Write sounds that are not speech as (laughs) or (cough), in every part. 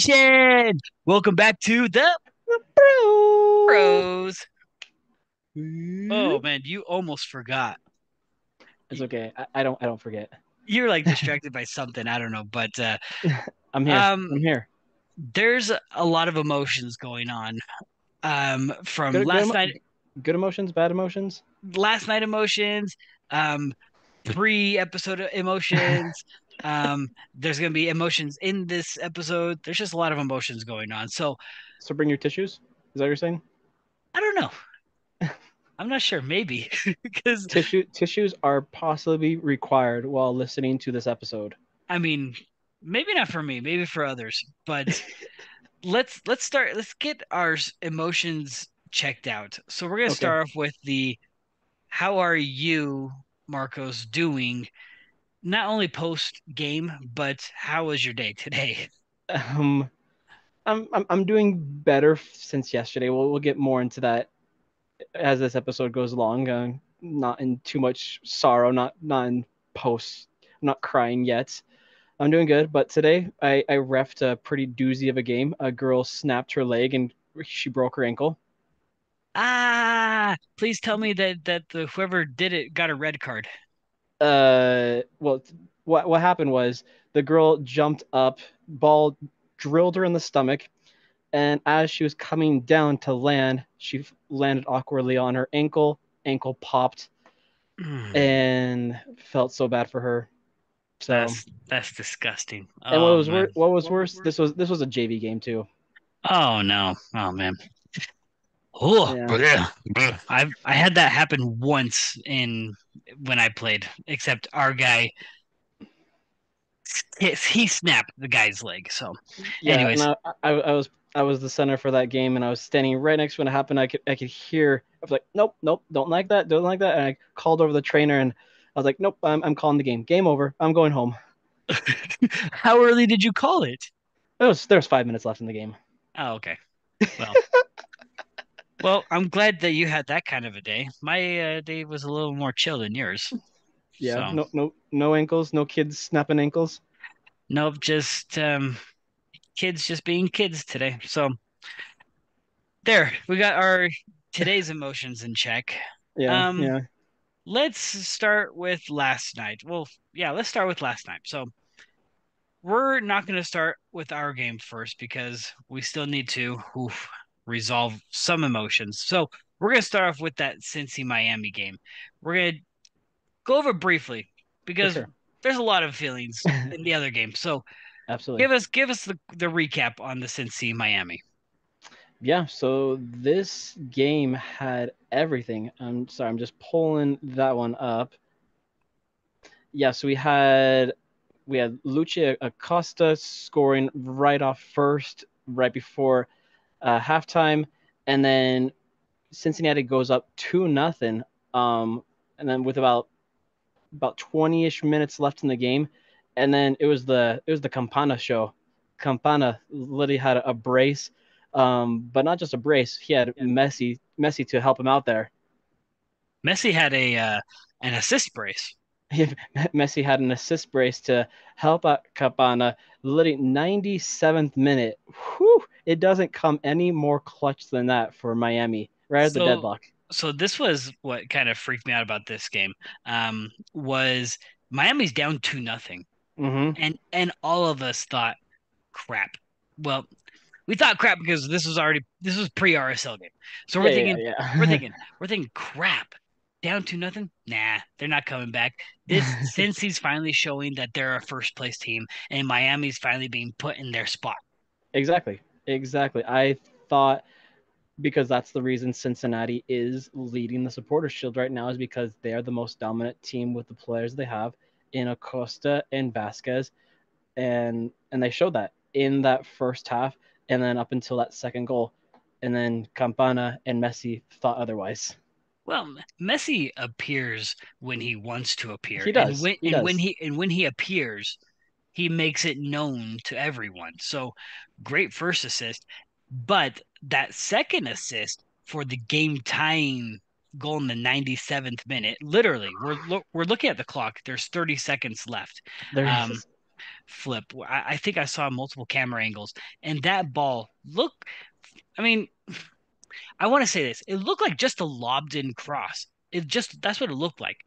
Football Nation? Welcome back to the Bro. Bros. Oh man, you almost forgot. It's okay. I, I don't. I don't forget. You're like (laughs) distracted by something. I don't know, but uh, (laughs) I'm here. Um, I'm here. there's a lot of emotions going on. Um, from Good- good last emo- night, Good emotions, bad emotions. last night emotions, um, pre-episode emotions. (laughs) um, there's gonna be emotions in this episode. There's just a lot of emotions going on. So So bring your tissues. Is that what you're saying? I don't know. (laughs) I'm not sure. Maybe (laughs) because Tissue tissues are possibly required while listening to this episode. I mean, maybe not for me, maybe for others, but (laughs) let's let's start let's get our emotions checked out. So we're going to Okay. start off with the how are you Marcos doing not only post game, but how was your day today? (laughs) Um, I'm I'm I'm doing better since yesterday. We'll we'll get more into that as this episode goes along. Uh, not in too much sorrow. Not not in post. I'm not crying yet. I'm doing good, but today I I refed a pretty doozy of a game. A girl snapped her leg and she broke her ankle. Ah, please tell me that that the whoever did it got a red card. Uh well what what happened was the girl jumped up ball drilled her in the stomach and as she was coming down to land she landed awkwardly on her ankle ankle popped Mm, and felt so bad for her so That's that's disgusting. and what Oh, was wor- what was worse this was this was a JV game too Oh no. Oh man. Oh, Yeah. bleh, bleh. I've I had that happen once in when I played, except our guy he, he snapped the guy's leg. So yeah Anyways. and I, I, I was I was the center for that game and I was standing right next to when it happened I could I could hear I was like nope nope don't like that don't like that and I called over the trainer and I was like nope I'm, I'm calling the game game over I'm going home (laughs) (laughs) how early did you call it? There was there was five minutes left in the game. Oh, okay. Well, (laughs) well, I'm glad that you had that kind of a day. My uh, day was a little more chill than yours. Yeah, So, no no no ankles, no kids snapping ankles. nope, just um, kids just being kids today. So there, we got our today's emotions in check. Yeah, Um, yeah. Let's start with last night. Well, yeah, let's start with last night. So we're not going to start with our game first because we still need to oof, resolve some emotions. So we're going to start off with that Cincy Miami game. We're going to go over briefly because sure. there's a lot of feelings (laughs) in the other game. So Absolutely. give us give us the, the recap on the Cincy Miami. Yeah, so this game had everything. I'm sorry, I'm just pulling that one up. Yeah, so we had we had Lucho Acosta scoring right off first, right before uh, halftime, and then Cincinnati goes up two nothing. Um, and then with about about 20ish minutes left in the game, and then it was the it was the Campana show. Campana literally had a, a brace, um, but not just a brace. He had Messi Messi to help him out there. Messi had a uh, an assist brace. (laughs) Messi had an assist brace to help out Campana. Literally 97th minute. Whew, it doesn't come any more clutch than that for Miami. Right at the deadlock. so this was what kind of freaked me out about this game um was Miami's down two nothing hmm and and all of us thought crap well we thought crap because this was already this was pre RSL game so we're Yeah, yeah, thinking yeah. we're (laughs) thinking we're thinking crap down to nothing nah they're not coming back this (laughs) Cincy's finally showing that they're a first place team and Miami's finally being put in their spot Exactly. Exactly. I thought because that's the reason Cincinnati is leading the supporter shield right now is because they're the most dominant team with the players they have in Acosta and Vazquez and and they showed that in that first half and then up until that second goal and then Campana and Messi thought otherwise. Well, Messi appears when he wants to appear. He does. And when, He and when he and when he appears, he makes it known to everyone. So great first assist, but that second assist for the game tying goal in the 97th minute, literally, we're lo- we're looking at the clock. There's 30 seconds left. There's Um, flip. I, I think I saw multiple camera angles, and that ball look. I mean, I want to say this. It looked like just a lobbed in cross. It just that's what it looked like.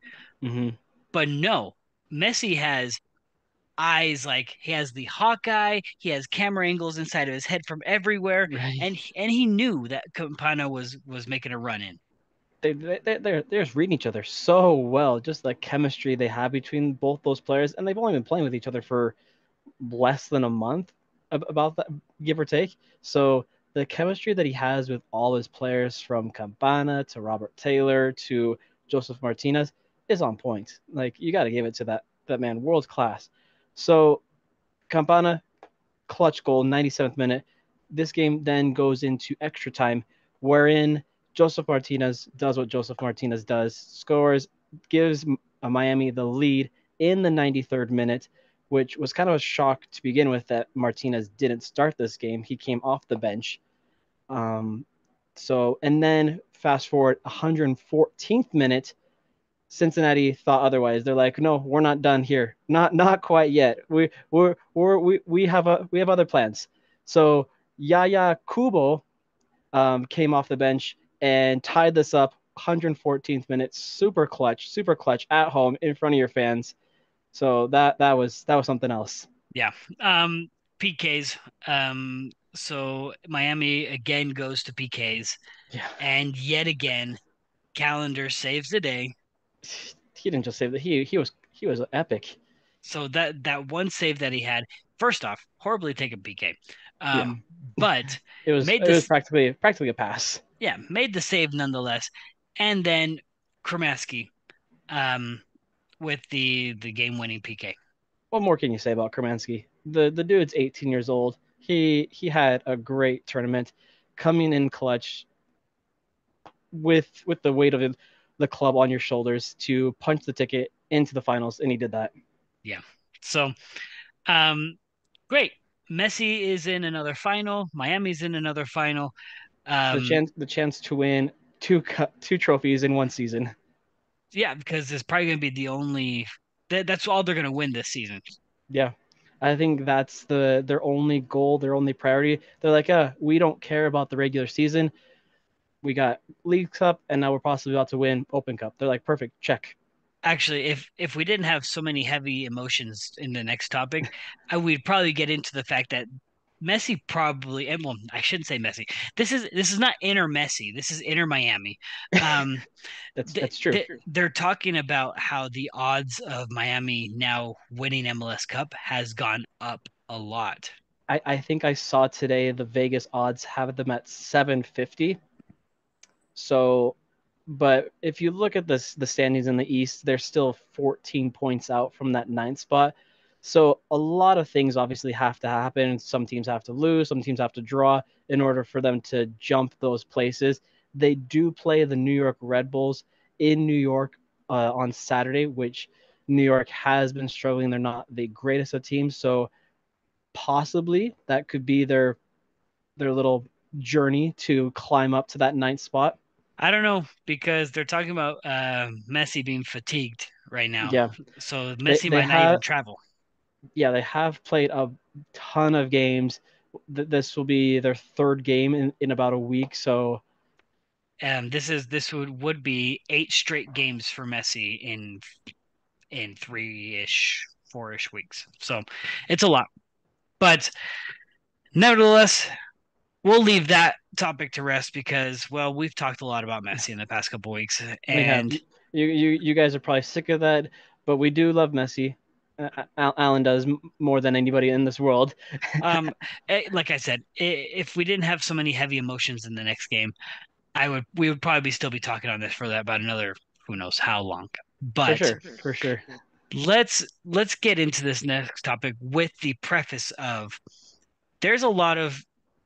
hmm But no, Messi has eyes like he has the Hawkeye. He has camera angles inside of his head from everywhere, Right. and and he knew that Campana was was making a run in. they, they they're they're just reading each other so well. Just the chemistry they have between both those players, and they've only been playing with each other for less than a month, about that, give or take. So the chemistry that he has with all his players, from Campana to Robert Taylor to Josef Martinez, is on point. Like you got to give it to that that man, world class. So Campana, clutch goal, 97th minute. This game then goes into extra time, wherein Josef Martinez does what Josef Martinez does, scores, gives uh, Miami the lead in the 93rd minute, which was kind of a shock to begin with that Martinez didn't start this game. He came off the bench. Um, so, and then fast forward 114th minute, Cincinnati thought otherwise. They're like, no, we're not done here. Not not quite yet. We we're, we're we we have a we have other plans. So Yuya Kubo um, came off the bench and tied this up 114th minute, super clutch, super clutch at home in front of your fans. So that that was that was something else. Yeah. Um, PKs. Um, so Miami again goes to PKs, Yeah, and yet again, Callender saves the day. He didn't just save that. He he was he was epic. So that that one save that he had, first off, horribly taken PK. Um, but (laughs) It was Made it was practically practically a pass. yeah, made the save nonetheless. And then Cremaschi, um, with the the game winning PK. What more can you say about Cremaschi? The the dude's 18 years old. He he had a great tournament, coming in clutch with with the weight of the, the club on your shoulders to punch the ticket into the finals, and he did that. Yeah. So, um, great. Messi is in another final. Miami's in another final. Um, the chance the chance to win two cu- two trophies in one season. yeah, because it's probably going to be the only. That, that's all they're going to win this season. Yeah. I think that's the their only goal, their only priority. They're like, uh, we don't care about the regular season. We got League Cup, and now we're possibly about to win Open Cup. They're like, perfect, check. Actually, if if we didn't have so many heavy emotions in the next topic, (laughs) I would probably get into the fact that Messi probably, and well, I shouldn't say Messi. This is this is not inner Messi. This is Inter Miami. Um, (laughs) That's that's true. th- they're talking about how the odds of Miami now winning MLS Cup has gone up a lot. I, I think I saw today the Vegas odds have them at 750. So, but if you look at this the standings in the East, they're still 14 points out from that ninth spot. So a lot of things obviously have to happen. Some teams have to lose, some teams have to draw in order for them to jump those places. They do play the New York Red Bulls in New York uh, on Saturday, which New York has been struggling. They're not the greatest of teams, so possibly that could be their their little journey to climb up to that ninth spot. I don't know because they're talking about uh, Messi being fatigued right now. Yeah, So Messi they might not even travel. yeah, they have played a ton of games. This will be their third game in, in about a week, so Um, this is this would would be eight straight games for Messi in in three ish, four ish weeks. So it's a lot, but nevertheless, we'll leave that topic to rest because well, we've talked a lot about Messi in the past couple weeks, we and you, you you guys are probably sick of that, but we do love Messi. Uh, Alan does more than anybody in this world. (laughs) um, eh, like I said, if we didn't have so many heavy emotions in the next game, I would we would probably still be talking on this for that about another who knows how long. for But sure, for sure. let's let's get into this next topic with the preface of there's a lot of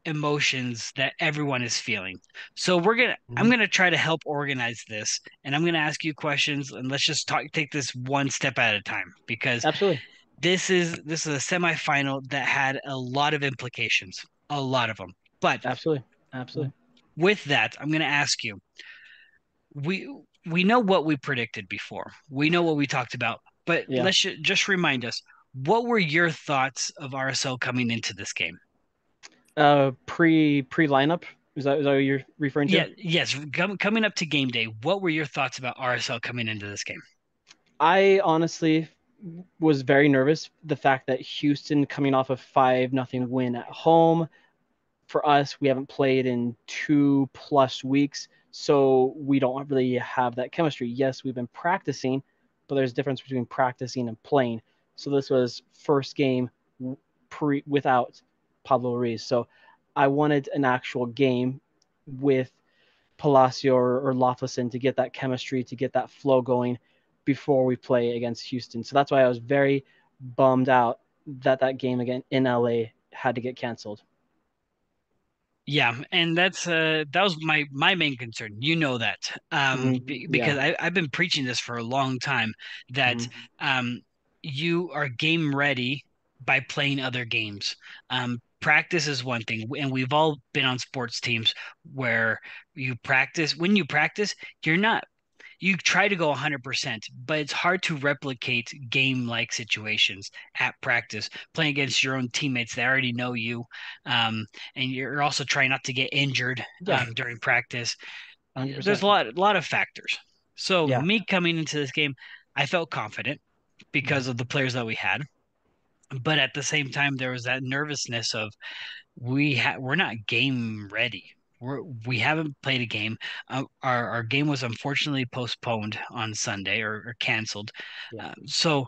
emotions that everyone is feeling. So we're gonna I'm Mhm. gonna try to help organize this and I'm gonna ask you questions and let's just talk take this one step at a time because Absolutely. this is this is a semifinal that had a lot of implications, a lot of them. But Absolutely. Absolutely. with that, I'm going to ask you. We we know what we predicted before. We know what we talked about, but Yeah. let's ju- just remind us what were your thoughts of RSL coming into this game? Uh, pre pre lineup is that is that what you're referring to? Yeah, yes. Com- coming up to game day, what were your thoughts about RSL coming into this game? I honestly was very nervous. The fact that Houston coming off a five nothing win at home, for us, we haven't played in two plus weeks, so we don't really have that chemistry. Yes, we've been practicing, but there's a difference between practicing and playing. So this was first game pre without Pablo Ruiz. So I wanted an actual game with Palacio or, or to get that chemistry, to get that flow going before we play against Houston. So that's why I was very bummed out that that game again in LA had to get canceled. Yeah, and that's uh that was my my main concern. You know that. Um Mhm, because Yeah. I I've been preaching this for a long time that Mhm, um you are game ready by playing other games. Um practice is one thing and we've all been on sports teams where you practice when you practice you're not you try to go 100%, but it's hard to replicate game like situations at practice, playing against your own teammates that already know you. Um, and you're also trying not to get injured Yeah. um, during practice. There's 100%. a lot, a lot of factors. So, Yeah. me coming into this game, I felt confident because of the players that we had. But at the same time, there was that nervousness of we ha- we're not game ready. We're we haven't played a game. Uh, our our game was unfortunately postponed on Sunday or, or canceled. Yeah. Uh, so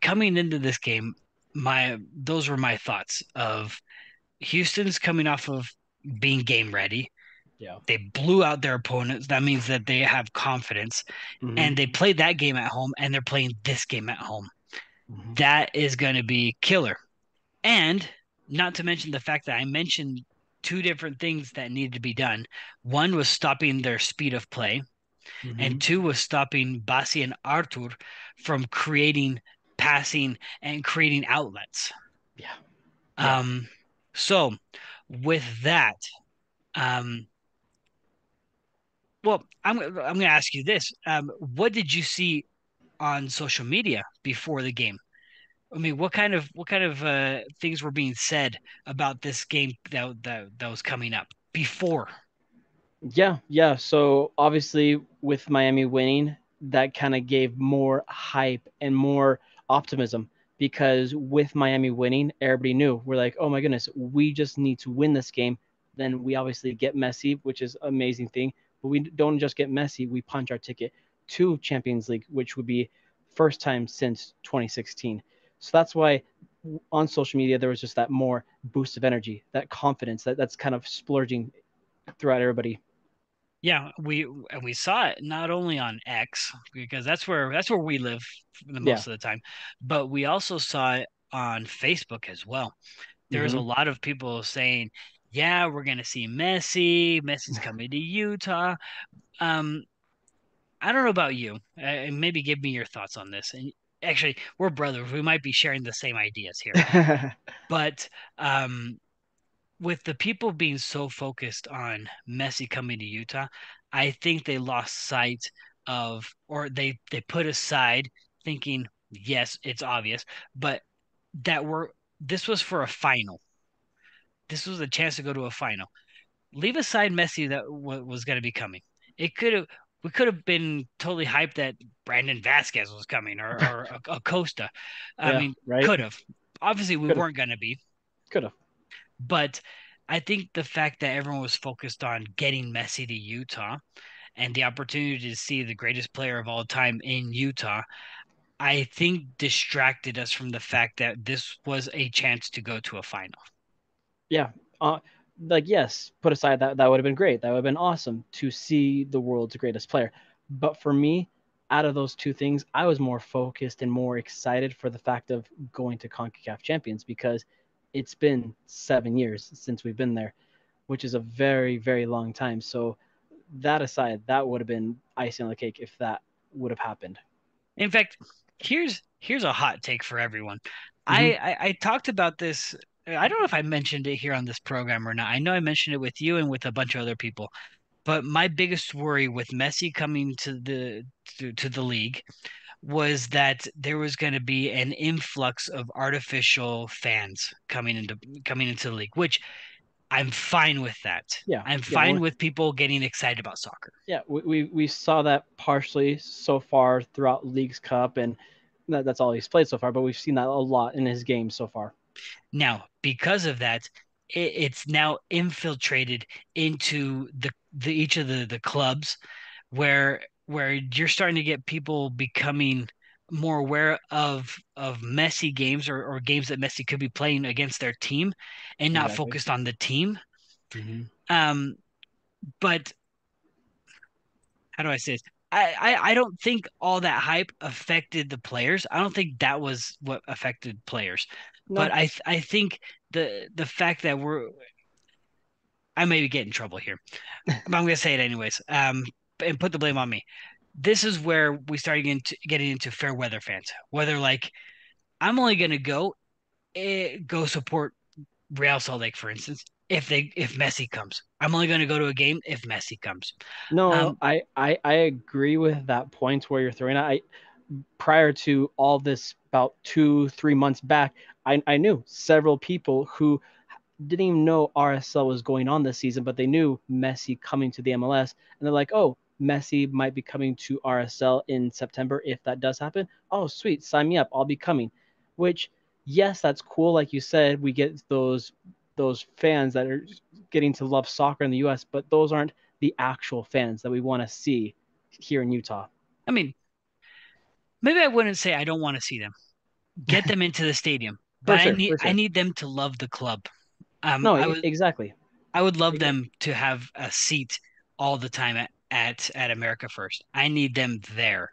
coming into this game, my those were my thoughts of Houston's coming off of being game ready. Yeah. They blew out their opponents. That means that they have confidence, Mhm, and they played that game at home, and they're playing this game at home. Mhm. That is going to be killer. And not to mention the fact that I mentioned two different things that needed to be done. One was stopping their speed of play, Mhm. and two was stopping Bassi and Artur from creating passing and creating outlets. Yeah. Yeah. Um, so with that, um, well, I'm I'm going to ask you this: um, what did you see on social media before the game? I mean, what kind of what kind of uh, things were being said about this game that that, that was coming up before? Yeah, yeah. So obviously, with Miami winning, that kind of gave more hype and more optimism because with Miami winning, everybody knew we're like, oh my goodness, we just need to win this game. Then we obviously get Messi, which is amazing thing. But we don't just get Messi; we punch our ticket to Champions League, which would be first time since 2016. So that's why on social media there was just that more boost of energy, that confidence, that that's kind of splurging throughout everybody. Yeah, we and we saw it not only on X because that's where that's where we live the Yeah. most of the time, but we also saw it on Facebook as well. There's a Mhm. lot of people saying, "Yeah, we're gonna see Messi. Messi's coming to Utah." Um, I don't know about you. Uh, and maybe give me your thoughts on this. And actually, we're brothers. We might be sharing the same ideas here. (laughs) But um, with the people being so focused on Messi coming to Utah, I think they lost sight of, or they they put aside thinking, yes, it's obvious, but that we're this was for a final. This was a chance to go to a final. Leave aside Messi that w- was going to be coming. It could have we could have been totally hyped that Brandon Vazquez was coming or, or (laughs) Acosta. I Yeah, mean, right? could have. Obviously, we Could've. weren't going to be. Could have. But I think the fact that everyone was focused on getting Messi to Utah and the opportunity to see the greatest player of all time in Utah, I think distracted us from the fact that this was a chance to go to a final. Yeah. Uh, like yes, put aside that that would have been great. That would have been awesome to see the world's greatest player. But for me, out of those two things, I was more focused and more excited for the fact of going to CONCACAF Champions because it's been seven years since we've been there, which is a very, very long time. So that aside, that would have been icing on the cake if that would have happened. In fact, here's here's a hot take for everyone. Mhm. I, I I talked about this. I don't know if I mentioned it here on this program or not. I know I mentioned it with you and with a bunch of other people. But my biggest worry with Messi coming to the to, to the league was that there was going to be an influx of artificial fans coming into coming into the league, which I'm fine with that. Yeah, I'm yeah, fine with people getting excited about soccer. Yeah, we, we, we saw that partially so far throughout League's Cup, and that, that's all he's played so far. But we've seen that a lot in his games so far. Now, because of that, it, it's now infiltrated into the, the each of the the clubs where where you're starting to get people becoming more aware of of Messi games or, or games that Messi could be playing against their team and not Exactly. focused on the team. Mm-hmm. Um, but how do I say this? I, I, I don't think all that hype affected the players. I don't think that was what affected players. No, But I th- I think the the fact that we're I may get in trouble here, but I'm gonna say it anyways. Um, and put the blame on me. This is where we started getting into, getting into fair weather fans. Whether like I'm only gonna go eh, go support Real Salt Lake, for instance, if they if Messi comes. I'm only gonna go to a game if Messi comes. no, um, I, I I agree with that point where you're throwing. at. I prior to all this, about two three months back, I I knew several people who didn't even know RSL was going on this season, but they knew Messi coming to the MLS, and they're like, oh, Messi might be coming to RSL in September if that does happen. Oh, sweet, sign me up, I'll be coming. Which, yes, that's cool. Like you said, we get those those fans that are getting to love soccer in the US, but those aren't the actual fans that we want to see here in Utah. I mean, maybe I wouldn't say I don't want to see them. Get them into the stadium, but sure, I need sure. I need them to love the club. Um, No, I would exactly. I would love Exa- them to have a seat all the time at at, at America First. I need them there.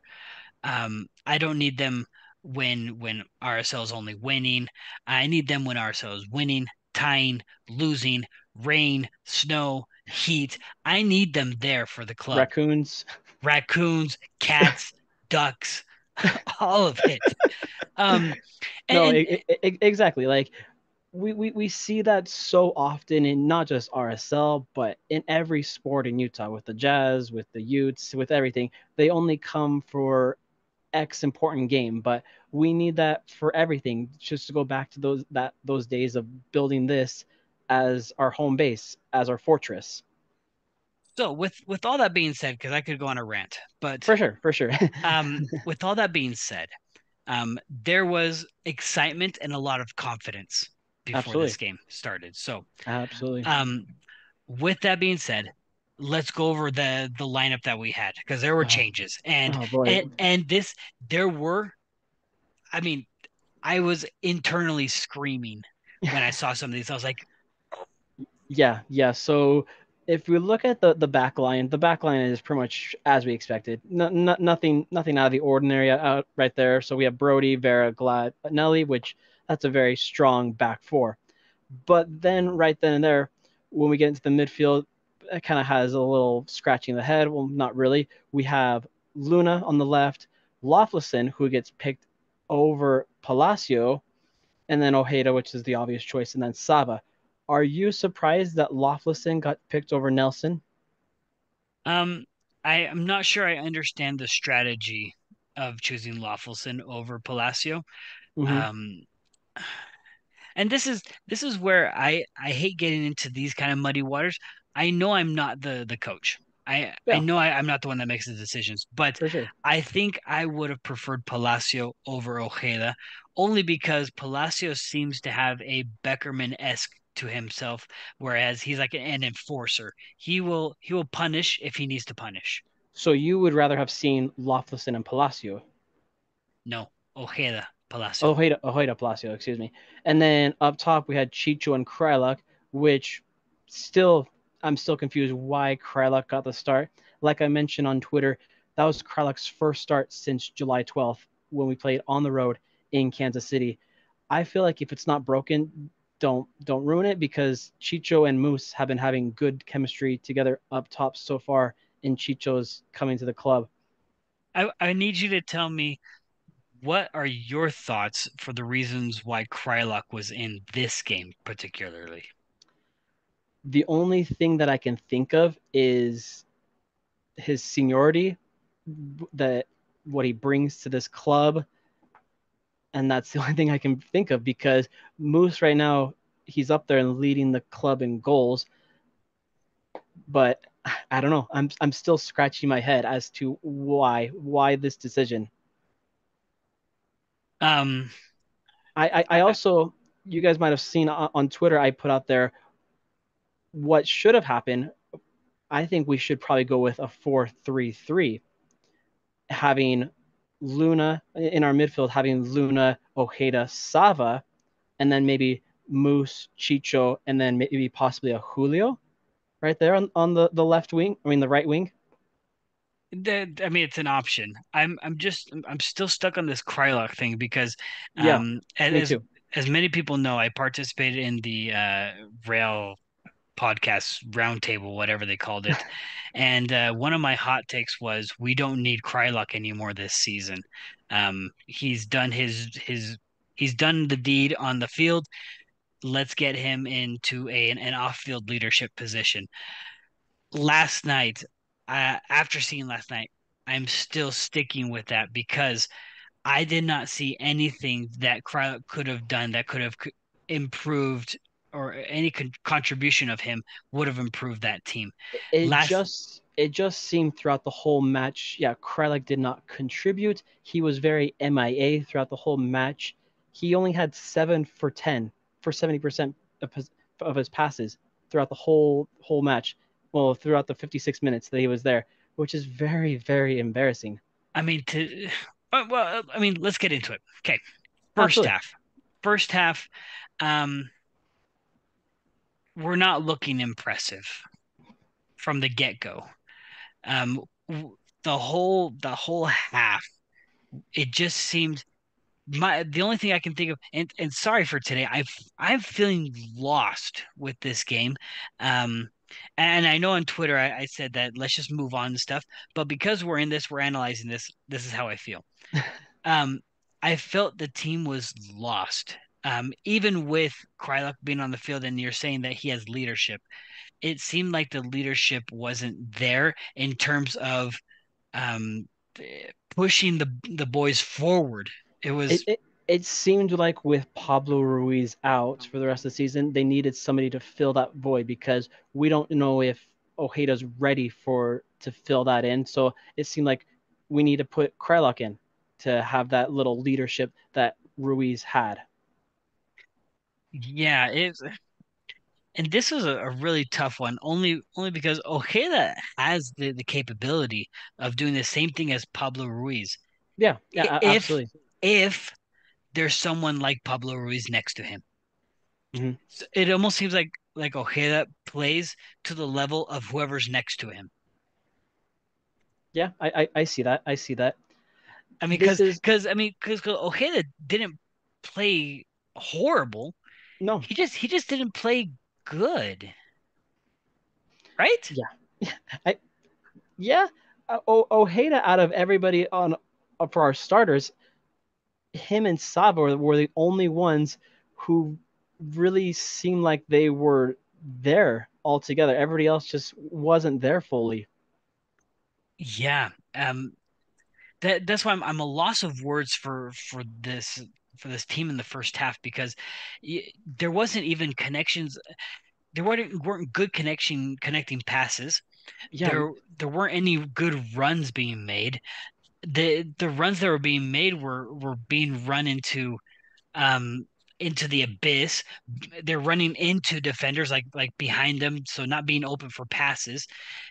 Um, I don't need them when when RSL is only winning. I need them when RSL is winning, tying, losing, rain, snow, heat. I need them there for the club. Raccoons. (laughs) Raccoons, cats, ducks, (laughs) all of it. Um, and, no, e- e- exactly. Like we, we we see that so often in not just RSL, but in every sport in Utah, with the Jazz, with the Utes, with everything. They only come for X important game, but we need that for everything. Just to go back to those that those days of building this as our home base, as our fortress. So with with all that being said, because I could go on a rant, but For sure, for sure. (laughs) um, with all that being said, um, there was excitement and a lot of confidence before Absolutely. this game started. So, Absolutely. um, with that being said, let's go over the the lineup that we had because there were Oh. changes and oh and and this there were, I mean, I was internally screaming when I saw some of these. I was like, (laughs) Yeah, yeah. So if we look at the the back line, the back line is pretty much as we expected. No, no, nothing nothing out of the ordinary out right there. So we have Brody, Vera, Glad, Nelly, which that's a very strong back four. But then right then and there, when we get into the midfield, it kind of has a little scratching the head. Well, not really. We have Luna on the left, Löffelsend, who gets picked over Palacio, and then Ojeda, which is the obvious choice, and then Sava. Are you surprised that Löffelsend got picked over Nelson? um, I am not sure I understand the strategy of choosing Löffelsend over Palacio. Mhm. Um, and this is this is where I I hate getting into these kind of muddy waters. I know I'm not the the coach. I Yeah. I know I, I'm not the one that makes the decisions, but sure. I think I would have preferred Palacio over Ojeda, only because Palacio seems to have a Beckerman esque to himself, whereas he's like an enforcer. He will he will punish if he needs to punish. So you would rather have seen Löffelsend and Palacio. No, Ojeda, Palacio. Ojeda, Ojeda Palacio, excuse me. And then up top we had Chicho and Kreilach, which still I'm still confused why Kreilach got the start. Like I mentioned on Twitter, that was Kreilach's first start since July 12th when we played on the road in Kansas City. I feel like if it's not broken, don't don't ruin it because Chicho and Moose have been having good chemistry together up top so far in Chicho's coming to the club. I, I need you to tell me what are your thoughts for the reasons why Kreilach was in this game particularly? the only thing that I can think of is his seniority that what he brings to this club. And that's (laughs) the only thing I can think of because Moose right now he's up there and leading the club in goals. But (sighs) I don't know. I'm I'm still scratching my head as to why why this decision. Um, I I, I also you guys might have seen on, Twitter I put out there what should have happened. I think we should probably go with a four-three-three, having Luna in our midfield, having Luna, Ojeda, Sava, and then maybe Moose, Chicho, and then maybe possibly a Julio right there on, on the, the left wing. I mean, the right wing. The, I mean, it's an option. I'm I'm just I'm still stuck on this Kreilach thing because um yeah, me as as many people know, I participated in the uh rail podcast roundtable, whatever they called it. (laughs) and uh, one of my hot takes was we don't need Kreilach anymore this season. Um, he's done his his he's done the deed on the field. Let's get him into a an, an off field leadership position. Last night, uh, after seeing last night, I'm still sticking with that because I did not see anything that Kreilach could have done that could have improved or any con- contribution of him would have improved that team. It Last... just it just seemed throughout the whole match. Yeah, Kreilach did not contribute. He was very MIA throughout the whole match. He only had seven for ten for seventy percent of his, of his passes throughout the whole whole match. Well, throughout the fifty six minutes that he was there, which is very very embarrassing. I mean, to well, I mean, let's get into it. Okay, first Absolutely. half. First half. Um, we're not looking impressive from the get go. Um, the whole the whole half, it just seemed my the only thing I can think of, and and sorry for today, I've I'm feeling lost with this game. Um, and I know on Twitter I, I said that let's just move on and stuff, but because we're in this, we're analyzing this. This is how I feel. (laughs) um, I felt the team was lost um, even with Kreilach being on the field and you're saying that he has leadership, it seemed like the leadership wasn't there in terms of um, pushing the the boys forward. It was. It, it, it seemed like with Pablo Ruiz out for the rest of the season, they needed somebody to fill that void because we don't know if Ojeda's ready for to fill that in. So it seemed like we need to put Kreilach in to have that little leadership that Ruiz had. Yeah, it's and this was a, a, really tough one, only only because Ojeda has the, the capability of doing the same thing as Pablo Ruiz. Yeah, yeah, if, absolutely. If there's someone like Pablo Ruiz next to him, mm-hmm. so it almost seems like like Ojeda plays to the level of whoever's next to him. Yeah, I I, I see that. I see that. I mean, because because is... I mean, because Ojeda didn't play horrible no, he just he just didn't play good, right? Yeah, (laughs) I, yeah. Uh, o- Ojeda out of everybody on uh, for our starters, him and were, were the only ones who really seemed like they were there altogether. Everybody else just wasn't there fully. Yeah, um, that that's why I'm I'm a loss of words for for this for this team in the first half because there wasn't even connections. There weren't weren't good connection connecting passes. Yeah. There there weren't any good runs being made. The the runs that were being made were were being run into um into the abyss. They're running into defenders like like behind them, so not being open for passes.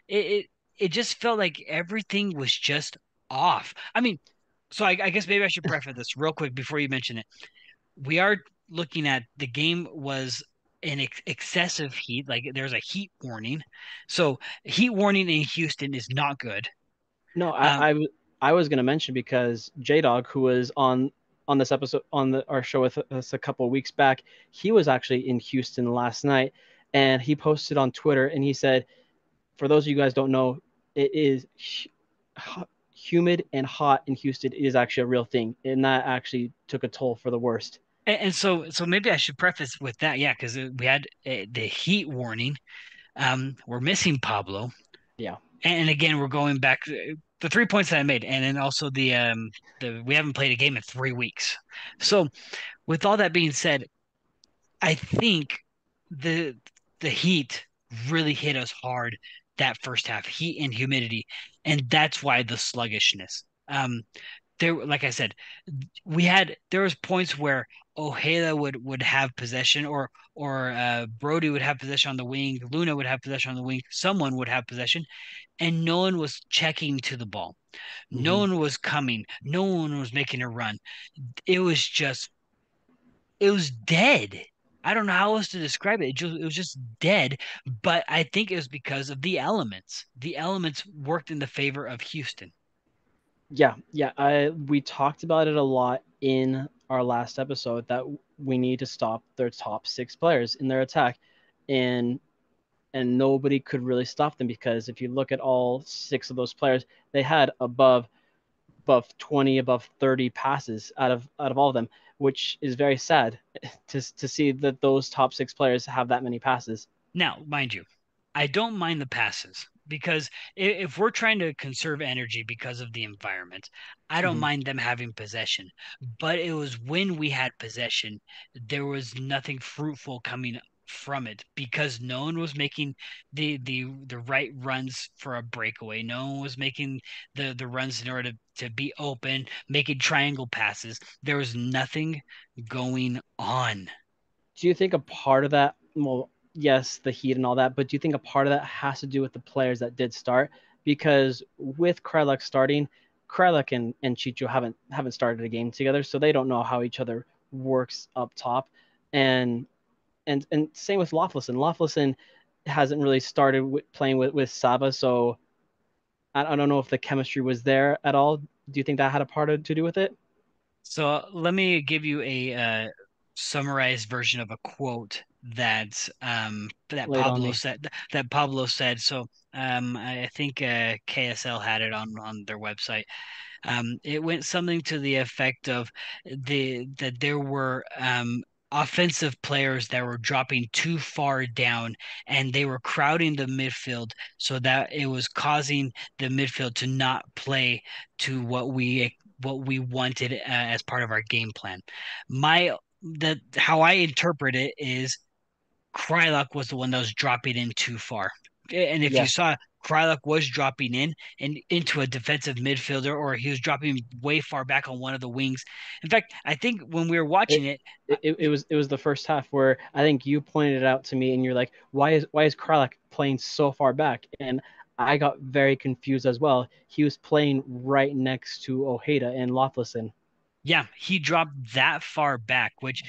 It it, it just felt like everything was just off. I mean, so I, I guess maybe I should (laughs) preface this real quick before you mention it. We are looking at the game was in ex- excessive heat, like there's a heat warning. So heat warning in Houston is not good. No, I um, I, I was going to mention because J Dog, who was on on this episode on the, our show with us a couple weeks back, he was actually in Houston last night, and he posted on Twitter and he said, for those of you guys don't know, it is humid and hot in Houston is actually a real thing, and that actually took a toll for the worst. And, and so, so maybe I should preface with that, yeah, because we had uh, the heat warning. Um, we're missing Pablo. Yeah, and again, we're going back. the three points that I made, and then also the um the we haven't played a game in three weeks. So with all that being said, I think the the heat really hit us hard that first half, heat and humidity, and that's why the sluggishness. Um, there, like I said, we had there was points where Ojeda would would have possession, or or uh, Brody would have possession on the wing, Luna would have possession on the wing, someone would have possession, and no one was checking to the ball. No Mhm. one was coming. No one was making a run. It was just, it was dead. I don't know how else to describe it. It, just, it was just dead. But I think it was because of the elements. The elements worked in the favor of Houston. Yeah, yeah. I we talked about it a lot in our last episode that we need to stop their top six players in their attack, and and nobody could really stop them because if you look at all six of those players, they had above above 20, above 30 passes out of out of all of them, which is very sad (laughs) to to see that those top six players have that many passes. Now, mind you, I don't mind the passes because if we're trying to conserve energy because of the environment, I don't Mhm. mind them having possession. But it was when we had possession, there was nothing fruitful coming from it because no one was making the the the right runs for a breakaway. No one was making the the runs in order to, to be open, making triangle passes. There was nothing going on. Do you think a part of that, well, yes, the heat and all that, but do you think a part of that has to do with the players that did start? Because with Kreilach starting, Kreilach and, and Chicho haven't haven't started a game together, so they don't know how each other works up top. And and and same with Löffelsend. Löffelsend hasn't really started with, playing with, with Saba, so I, I don't know if the chemistry was there at all. Do you think that had a part of, to do with it? So let me give you a uh, summarized version of a quote that um, that on Pablo said. That Pablo said. So um, I think uh, KSL had it on on their website. Um, it went something to the effect of the that there were um, offensive players that were dropping too far down and they were crowding the midfield so that it was causing the midfield to not play to what we what we wanted uh, as part of our game plan. My that how I interpret it is Kreilach was the one that was dropping in too far. And if you saw Kreilach was dropping in and into a defensive midfielder, or he was dropping way far back on one of the wings. In fact, I think when we were watching it, it, it, it was it was the first half where I think you pointed it out to me and you're like, why is why is Kreilach playing so far back? And I got very confused as well. He was playing right next to Ojeda and Löffelsend. yeah, he dropped that far back, which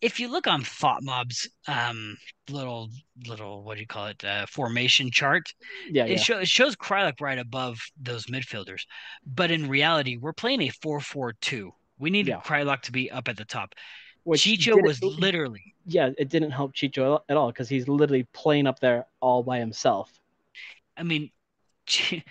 if you look on FotMob's um little little what do you call it uh, formation chart, Yeah, it, yeah. show, it shows Kreilach right above those midfielders. But in reality, we're playing a 4-4-2. We need Yeah. Kreilach to be up at the top. Which Chicho was literally yeah, it didn't help Chicho at all because he's literally playing up there all by himself. I mean, (laughs)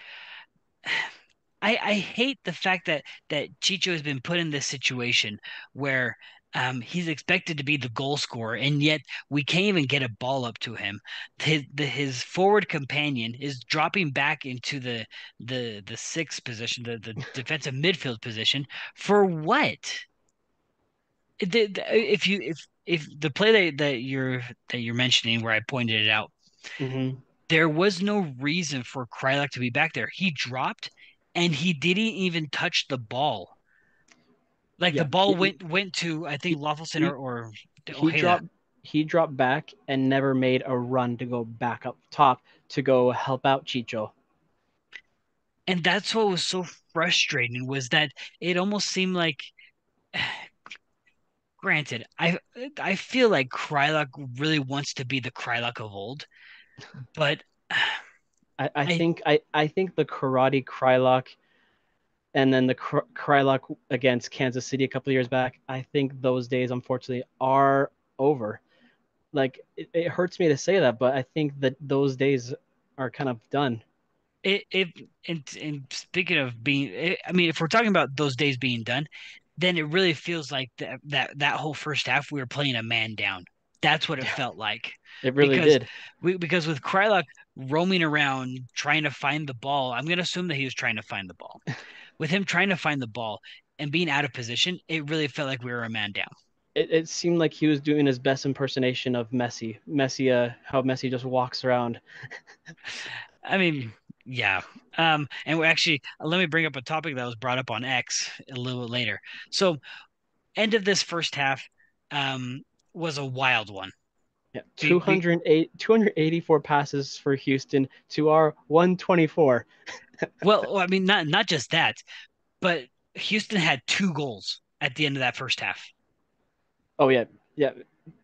I I hate the fact that that Chicho has been put in this situation where um, he's expected to be the goal scorer, and yet we can't even get a ball up to him. His the, his forward companion is dropping back into the the the sixth position, the the (laughs) defensive midfield position for what? The, the, if you if if the play that, that you're that you're mentioning where I pointed it out, hmm there was no reason for Kreilach to be back there. He dropped and he didn't even touch the ball. Like Yeah, the ball he- went went to I think Löffelsend he- or, He dropped he dropped back and never made a run to go back up top to go help out Chicho. And that's what was so frustrating was that it almost seemed like (sighs) granted, I I feel like Kreilach really wants to be the Kreilach of old, but (sighs) I, I, I- think I, I think the karate Kreilach and then the Kry- Kreilach against Kansas City a couple of years back, I think those days unfortunately are over. Like it, it hurts me to say that, but I think that those days are kind of done. it it and, and speaking of being it, I mean if we're talking about those days being done, then it really feels like that that that whole first half we were playing a man down. That's what it Yeah. felt like. It really Because- did. We, because with Kreilach, roaming around trying to find the ball. I'm going to assume that he was trying to find the ball. (laughs) With him trying to find the ball and being out of position, it really felt like we were a man down. It, it seemed like he was doing his best impersonation of Messi. Messi, uh, how Messi just walks around. (laughs) I mean, yeah. Um, and we're actually let me bring up a topic that was brought up on X a little bit later. So, end of this first half um, was a wild one. Yeah, 208, 284 passes for Houston to our 124. (laughs) well, I mean, not not just that, but Houston had two goals at the end of that first half. Oh yeah, yeah,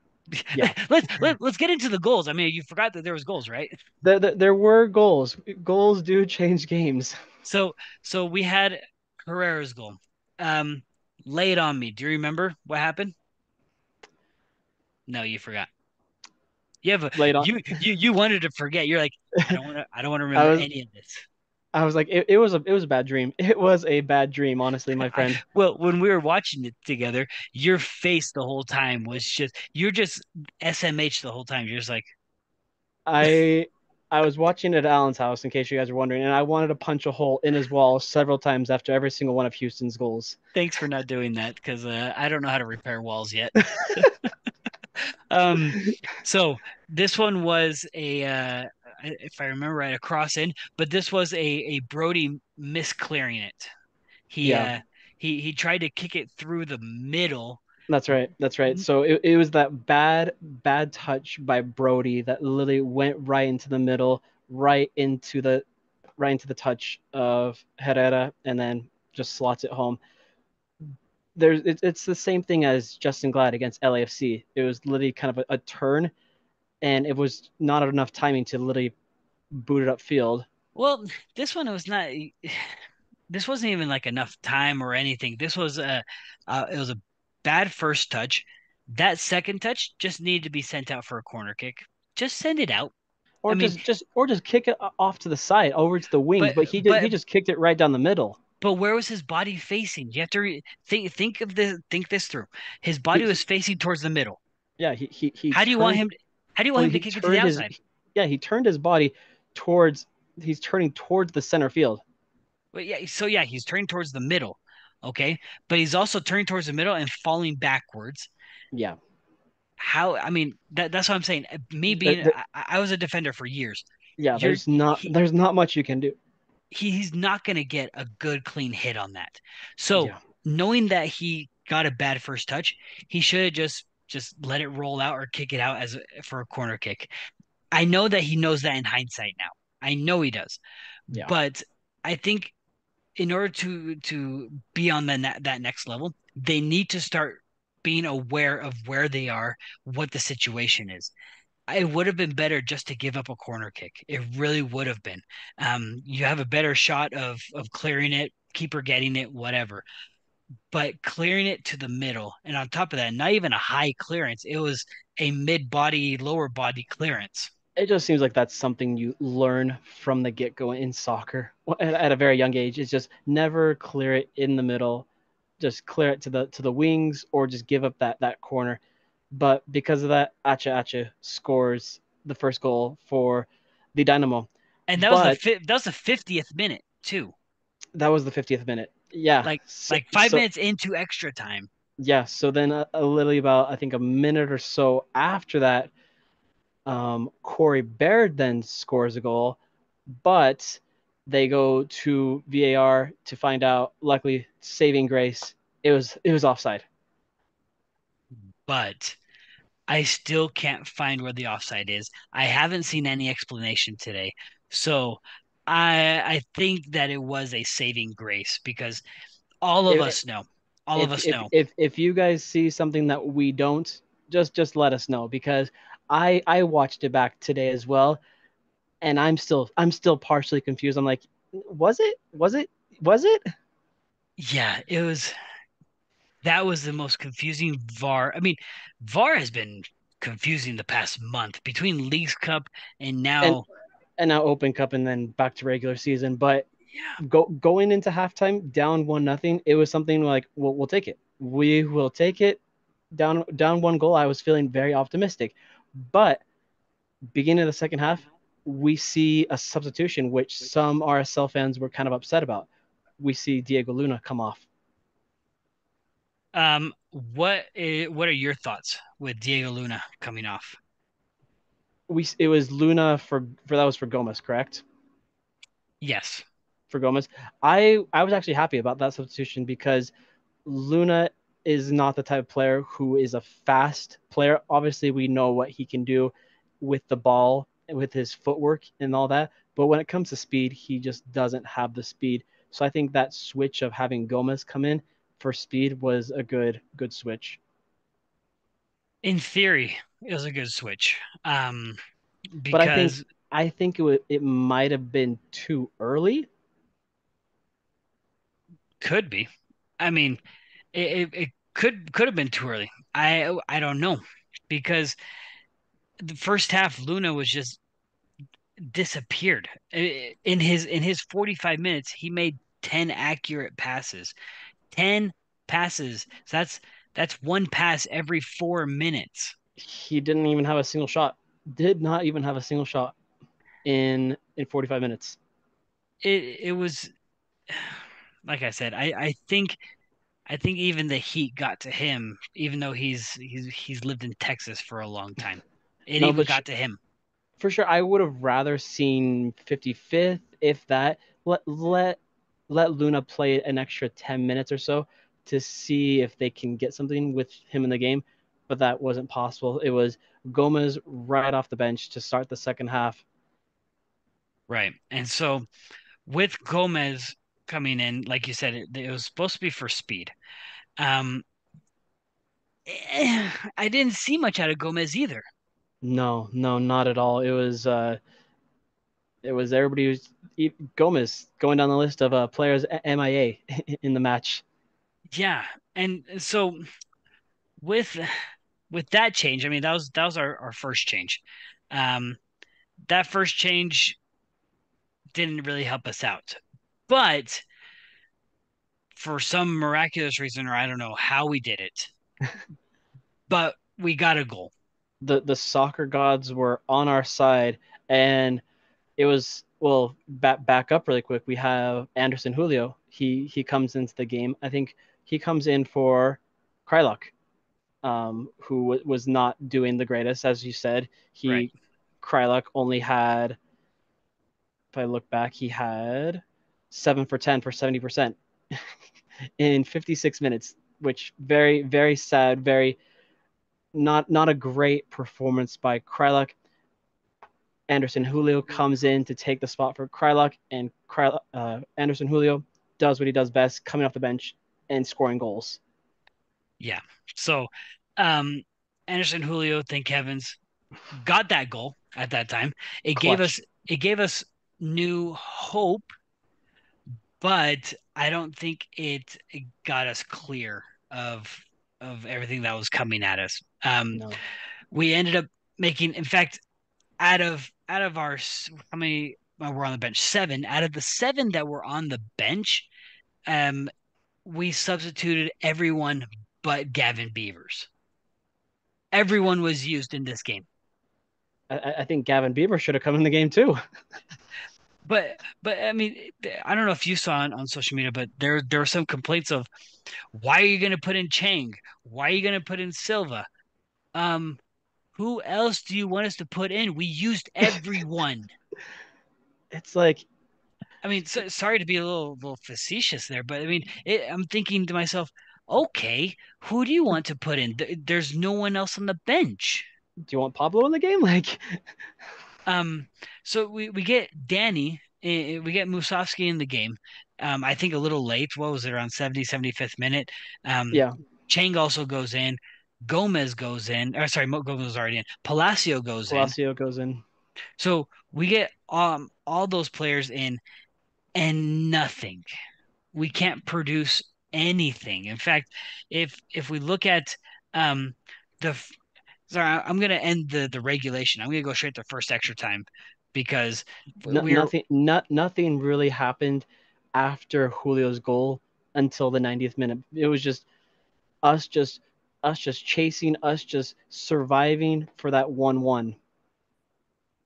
(laughs) yeah. let's let, let's get into the goals. I mean, you forgot that there was goals, right? There, there, there were goals. Goals do change games. So so we had Herrera's goal. Um, lay it on me. Do you remember what happened? No, you forgot. You have a you you you wanted to forget. You're like, I don't want to. I don't want to (laughs) remember was, any of this. I was like, it, it was a it was a bad dream. It was a bad dream, honestly, my friend. I, well, when we were watching it together, your face the whole time was just you're just SMH the whole time. You're just like, I I was watching at Alan's house, in case you guys are wondering, and I wanted to punch a hole in his wall several times after every single one of Houston's goals. Thanks for not doing that, because uh, I don't know how to repair walls yet. (laughs) (laughs) um, so this one was a, uh, if I remember right, a cross in, but this was a a Brody misclearing it. He yeah. uh, he he tried to kick it through the middle. That's right. That's right. So it, it was that bad bad touch by Brody that literally went right into the middle, right into the right into the touch of Herrera, and then just slots it home there's it, it's the same thing as Justen Glad against LAFC. It was literally kind of a, a, turn, and it was not enough timing to literally boot it up field. Well, this one was not. This wasn't even like enough time or anything. This was a, uh, it was a bad first touch. That second touch just needed to be sent out for a corner kick. Just send it out. Or I just mean, just or just kick it off to the side over to the wings. But, but he did but, he just kicked it right down the middle. But where was his body facing? You have to re- think think of the think this through. His body was facing towards the middle. Yeah, he he. he how do you turned, want him? To, how do you want well, him to kick it to the outside? His, yeah, he turned his body towards. He's turning towards the center field. But yeah, so yeah, he's turning towards the middle. Okay, but he's also turning towards the middle and falling backwards. Yeah. How? I mean, that, that's what I'm saying. Me being, the, the, I, I, was a defender for years. Yeah, You're, there's not he, there's not much you can do he's not going to get a good clean hit on that. So yeah. knowing that he got a bad first touch, he should have just just let it roll out or kick it out as for a corner kick. I know that he knows that in hindsight now. I know he does. Yeah. But I think in order to to be on the that next level, they need to start being aware of where they are, what the situation is it would have been better just to give up a corner kick. It really would have been. Um, you have a better shot of of clearing it, keeper getting it, whatever. But clearing it to the middle, and on top of that, not even a high clearance. It was a mid body, lower body clearance. It just seems like that's something you learn from the get go in soccer at, a very young age. It's just never clear it in the middle, just clear it to the to the wings, or just give up that that corner but because of that, Acha Acha scores the first goal for the Dynamo. And that but, was the that was the fiftieth minute too. That was the fiftieth minute. Yeah, like so, like five so, minutes into extra time. Yeah. So then a, a little about I think a minute or so after that, um, Corey Baird then scores a goal, but they go to VAR to find out. Luckily, saving grace, it was it was offside but I still can't find where the offside is. I haven't seen any explanation today. So I I think that it was a saving grace because all of if, us know. All if, of us if, know. If if you guys see something that we don't, just just let us know because I I watched it back today as well and I'm still I'm still partially confused. I'm like, was it? Was it? Was it? Yeah, it was that was the most confusing VAR. I mean, VAR has been confusing the past month between Leagues Cup and now and, and now Open Cup and then back to regular season. But yeah, go going into halftime down one nothing, it was something like we'll we'll take it. We will take it. Down down one goal, I was feeling very optimistic. But beginning of the second half, we see a substitution which some RSL fans were kind of upset about. We see Diego Luna come off. Um, what is, what are your thoughts with Diego Luna coming off? We it was Luna for for that was for Gomez, correct? Yes. For Gomez, I I was actually happy about that substitution because Luna is not the type of player who is a fast player. Obviously, we know what he can do with the ball, with his footwork and all that. But when it comes to speed, he just doesn't have the speed. So I think that switch of having Gomez come in for speed was a good good switch. In theory, it was a good switch. Um, because But I think I think it would, it might have been too early. could be. I mean, it, it, it could could have been too early. I I don't know because the first half Luna was just disappeared. In his in his 45 minutes, he made 10 accurate passes. 10 passes. So that's that's one pass every 4 minutes. He didn't even have a single shot. Did not even have a single shot in in 45 minutes. It it was like I said, I I think I think even the heat got to him even though he's he's he's lived in Texas for a long time. It No, even got to him. For sure, I would have rather seen 55th, if that. Let let let Luna play an extra 10 minutes or so to see if they can get something with him in the game, but that wasn't possible. It was Gomez right off the bench to start the second half. Right. And so with Gomez coming in, like you said, it, it was supposed to be for speed. Um, eh, I didn't see much out of Gomez either. No, no, not at all. It was uh, it was everybody was Gomez going down the list of uh, players MIA (laughs) in the match. Yeah. And so with with that change, I mean that was that was our, our first change. Um, that first change didn't really help us out. But for some miraculous reason, or I don't know how we did it, (laughs) but we got a goal. the the soccer gods were on our side and it was well back back up really quick we have Anderson Julio he he comes into the game I think he comes in for Kreilach um who w- was not doing the greatest as you said he Right. Kreilach only had if I look back he had 7 for 10 for 70% (laughs) in 56 minutes which very very sad very not not a great performance by Kreilach. Anderson Julio comes in to take the spot for Kreilach, and Kreilach, uh, Anderson Julio does what he does best, coming off the bench and scoring goals. Yeah. So um Anderson Julio, thank heavens, got that goal at that time. It gave us it gave us new hope, but I don't think it, it got us clear of of everything that was coming at us. Um No, we ended up making in fact out of out of our how many well, we're on the bench seven out of the seven that were on the bench um we substituted everyone but gavin beavers. Everyone was used in this game. I- I, think Gavin Beaver should have come in the game too. (laughs) but but i mean i don't know if you saw on, on social media but there there were some complaints of why are you going to put in chang? Why are you going to put in silva? Um who else do you want us to put in? We used (laughs) everyone. It's like I mean, so, sorry to be a little little facetious there, but I mean, it, I'm thinking to myself, okay, who do you want to put in? There's no one else on the bench. do you want Pablo in the game? (laughs) Like, Um, so we we get Danny, eh, we get Musovski in the game. Um, I think a little late. What was it around 70, 75th minute? Um, yeah, Chang also goes in. Gomez goes in. Or sorry, Mo- Gomez was already in. Palacio goes in. Palacio goes in. So we get um all those players in and nothing. We can't produce anything. In fact, if if we look at um the sorry, I'm gonna end the the regulation. I'm gonna go straight to first extra time because No, we're nothing, not nothing really happened after Julio's goal until the 90th minute. It was just us, just us, just chasing, us, just surviving for that one-one.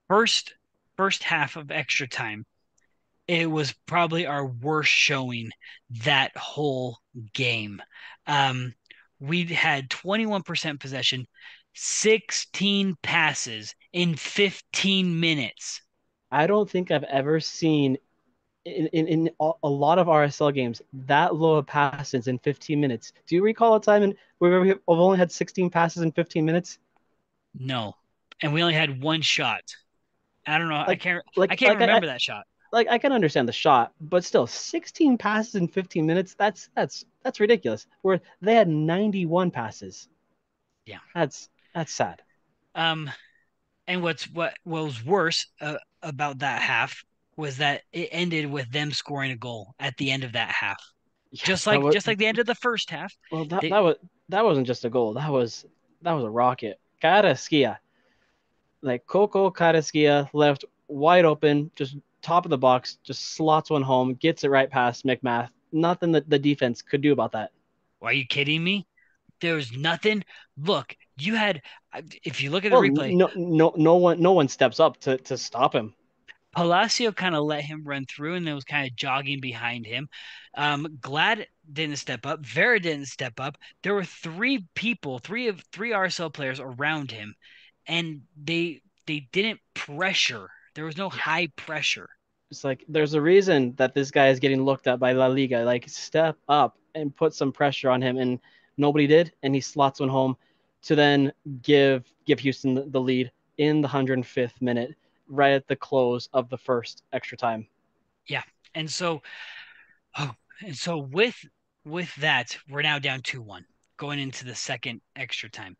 first first half of extra time, it was probably our worst showing that whole game. Um, we had 21% possession, 16 passes in 15 minutes. I don't think I've ever seen in, in, in a lot of RSL games that low of passes in 15 minutes. Do you recall a time in where we've only had 16 passes in 15 minutes? No, and we only had one shot. I don't know. Like, I can't. like, I can't like remember I, that shot. Like I can understand the shot, but still, 16 passes in 15 minutes. That's that's that's ridiculous. Where they had 91 passes. Yeah, that's that's sad. Um, and what's what, what was worse uh, about that half was that it ended with them scoring a goal at the end of that half. Yeah, just like was, just like the end of the first half. Well, that, they, that was that wasn't just a goal. That was that was a rocket. Carrasquilla, like Coco Carrasquilla left wide open, just top of the box, just slots one home, gets it right past MacMath. Nothing that the defense could do about that. Are you kidding me? There's nothing. Look, you had if you look at the well, replay, no, no, no one, no one steps up to to stop him. Palacio kind of let him run through and then was kind of jogging behind him. Um, Glad didn't step up. Vera didn't step up. There were three people, three of three RSL players around him, and they they didn't pressure. There was no high pressure. It's like there's a reason that this guy is getting looked at by La Liga. Like step up and put some pressure on him, and nobody did, and he slots one home to then give give Houston the, lead in the 105th minute right at the close of the first extra time. Yeah. And so oh, and so with with that, we're now down 2-1 going into the second extra time.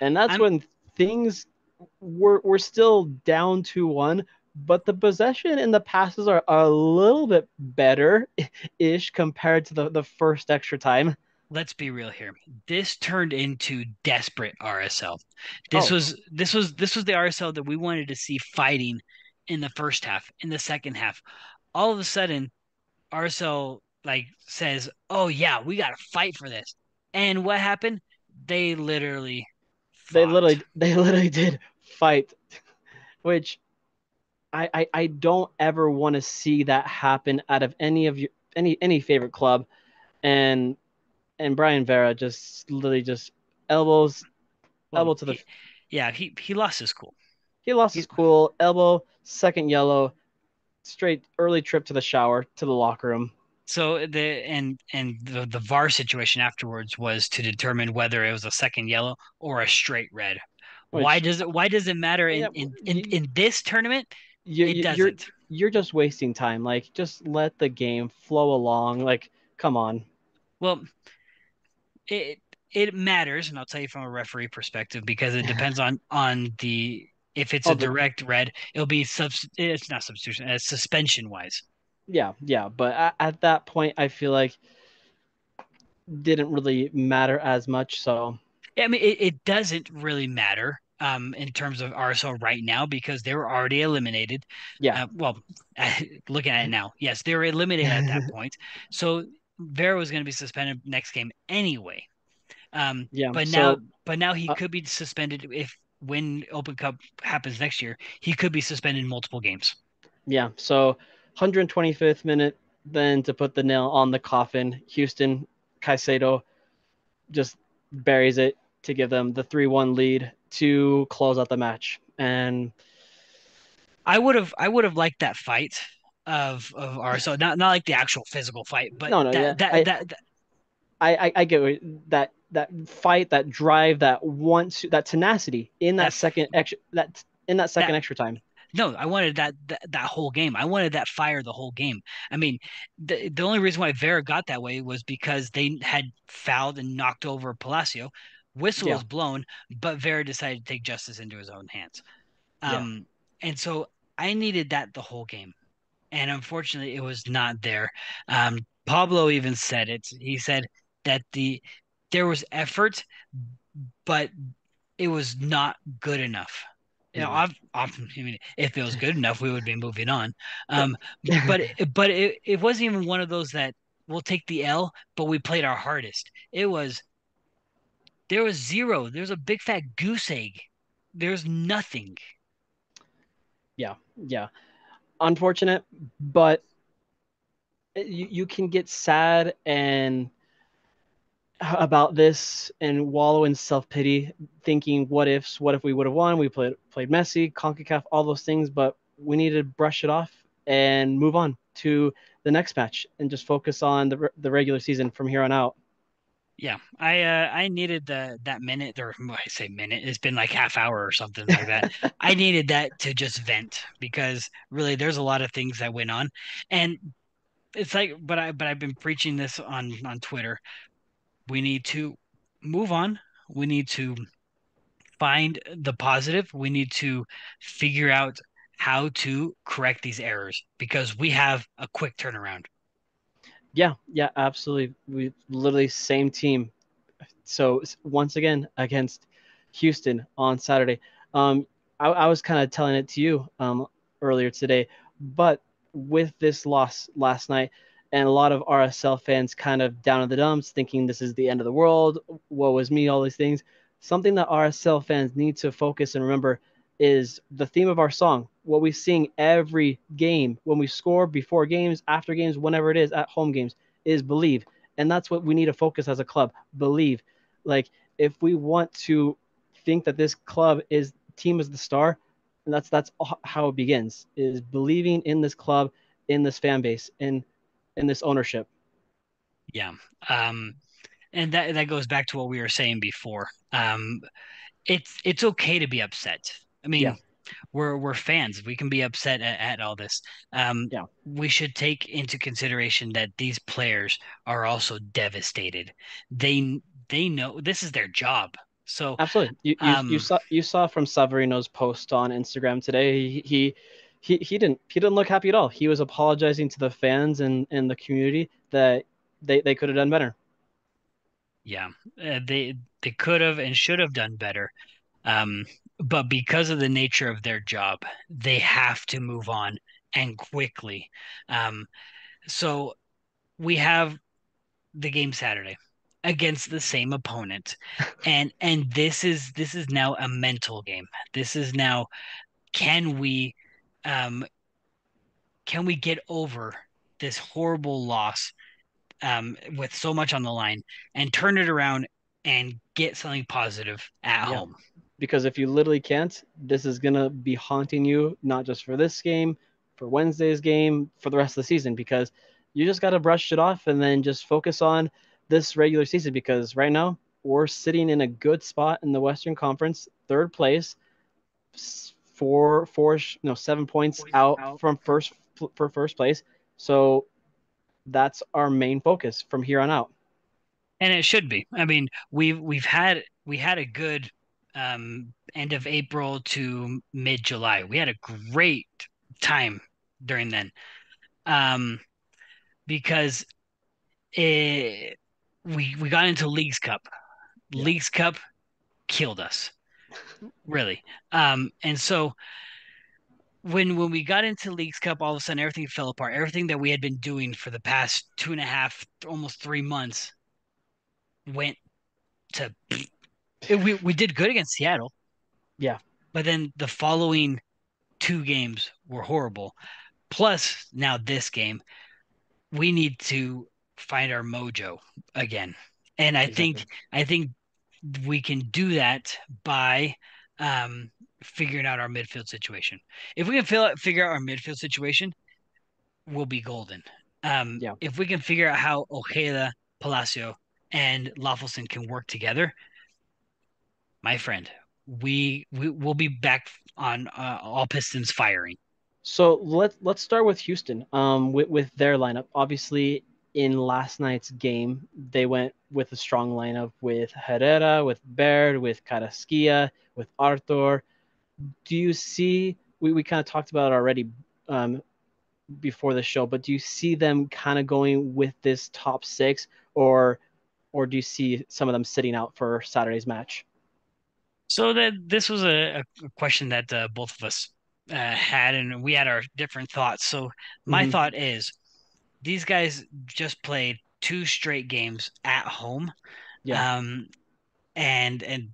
And that's I'm, when things were were still down 2-1, but the possession and the passes are, a little bit better ish compared to the, the first extra time let's be real here. This turned into desperate RSL. This oh. was this was this was the RSL that we wanted to see fighting in the first half. In the second half, all of a sudden, RSL like says, "Oh yeah, we got to fight for this." And what happened? They literally fought. they literally they literally did fight, which I I, I don't ever want to see that happen out of any of your any any favorite club. And and Brayan Vera just literally just elbows, well, elbow to the. He, yeah, he he lost his cool. He lost he, his cool. Elbow, second yellow, straight early trip to the shower to the locker room. So the and and the the VAR situation afterwards was to determine whether it was a second yellow or a straight red. Which, why does it Why does it matter in yeah, in, in, in, this tournament? You, it doesn't. You're, you're just wasting time. Like, just let the game flow along. Like, come on. Well, it it matters, and I'll tell you from a referee perspective because it (laughs) depends on on the if it's oh, a direct red, it'll be sub. It's not substitution, it's suspension wise. Yeah, yeah, but at, at that point, I feel like didn't really matter as much. So yeah, I mean, it, it doesn't really matter um, in terms of RSL right now because they were already eliminated. Yeah. Uh, well, (laughs) looking at it now, yes, they were eliminated at that (laughs) point. So Vera was going to be suspended next game anyway. Um, yeah, but so, now, but now he uh, could be suspended if when Open Cup happens next year, he could be suspended multiple games. Yeah. So 125th minute, then to put the nail on the coffin, Houston Caicedo just buries it to give them the 3-1 lead to close out the match. And I would have I would have liked that fight of of our so not not like the actual physical fight, but no, no, that, yeah. that, I, that, that, I, I, I get that that fight, that drive, that wants that tenacity in that, that second extra that in that second extra time. No, I wanted that, that, that whole game. I wanted that fire the whole game. I mean, the the only reason why Vera got that way was because they had fouled and knocked over Palacio. Whistle yeah. was blown, but Vera decided to take justice into his own hands. Um, yeah. and so I needed that the whole game and unfortunately, it was not there. Um, Pablo even said it. He said that the there was effort, but it was not good enough. You know, I've, I've, I mean, if it was good enough, we would be moving on. Um, but but it, it wasn't even one of those that we'll take the L, but we played our hardest. It was there was zero. There's a big fat goose egg. There's nothing. Yeah, yeah. Unfortunate, but you, you can get sad and about this and wallow in self pity, thinking what ifs, what if we would have won? We played played Messi, CONCACAF, all those things, but we need to brush it off and move on to the next match and just focus on the the regular season from here on out. Yeah, I uh, I needed the that minute or I say minute. It's been like half hour or something like that. (laughs) I needed that to just vent because really there's a lot of things that went on, and it's like, but I but I've been preaching this on on Twitter. We need to move on. We need to find the positive. We need to figure out how to correct these errors because we have a quick turnaround. Yeah, yeah, absolutely. We literally same team. So once again against Houston on Saturday. Um, I, I was kind of telling it to you um, earlier today, but with this loss last night, and a lot of RSL fans kind of down in the dumps, thinking this is the end of the world. Woe is me, all these things. Something that RSL fans need to focus and remember is the theme of our song. What we sing every game when we score, before games, after games, whenever it is, at home games, is believe. And that's what we need to focus as a club. Believe. Like if we want to think that this club is team is the star, and that's that's how it begins is believing in this club, in this fan base, in in this ownership. Yeah. Um and that that goes back to what we were saying before. Um it's it's okay to be upset. I mean, yeah. We're we're fans. We can be upset at, at all this. Um, yeah. We should take into consideration that these players are also devastated. They they know this is their job. So absolutely, you you, um, you saw you saw from Savarino's post on Instagram today. He, he he he didn't he didn't look happy at all. He was apologizing to the fans and and the community that they they could have done better. Yeah, uh, they they could have and should have done better. Um, but because of the nature of their job, they have to move on and quickly. Um, so we have the game Saturday against the same opponent (laughs) and and this is this is now a mental game this is now can we um can we get over this horrible loss um with so much on the line and turn it around and get something positive at yeah. home because if you literally can't, this is gonna be haunting you not just for this game, for Wednesday's game, for the rest of the season because you just gotta brush it off and then just focus on this regular season because right now we're sitting in a good spot in the Western Conference, third place, four, four, no, seven points out, out from first for first place. So that's our main focus from here on out. And it should be. I mean, we've we've had we had a good um, end of April to mid July. We had a great time during then, um, because it, we we got into Leagues Cup. Yeah. Leagues Cup killed us, really. Um, and so when when we got into Leagues Cup, all of a sudden everything fell apart. Everything that we had been doing for the past two and a half, almost three months, went to we we did good against Seattle. Yeah. But then the following two games were horrible. Plus now this game, we need to find our mojo again. And I exactly. think I think we can do that by um, figuring out our midfield situation. If we can fill, figure out our midfield situation, we'll be golden. Um, yeah. If we can figure out how Ojeda, Palacio, and Löffelsend can work together, my friend, we we will be back on uh, all pistons firing. So let's let's start with Houston. Um, with with their lineup, obviously in last night's game, they went with a strong lineup with Herrera, with Baird, with Carrasquilla, with Artur. Do you see? We, we kind of talked about it already um, before the show, but do you see them kind of going with this top six, or or do you see some of them sitting out for Saturday's match? So that this was a, a question that uh, both of us uh, had, and we had our different thoughts. So my mm-hmm. thought is, these guys just played two straight games at home, yeah, um, and and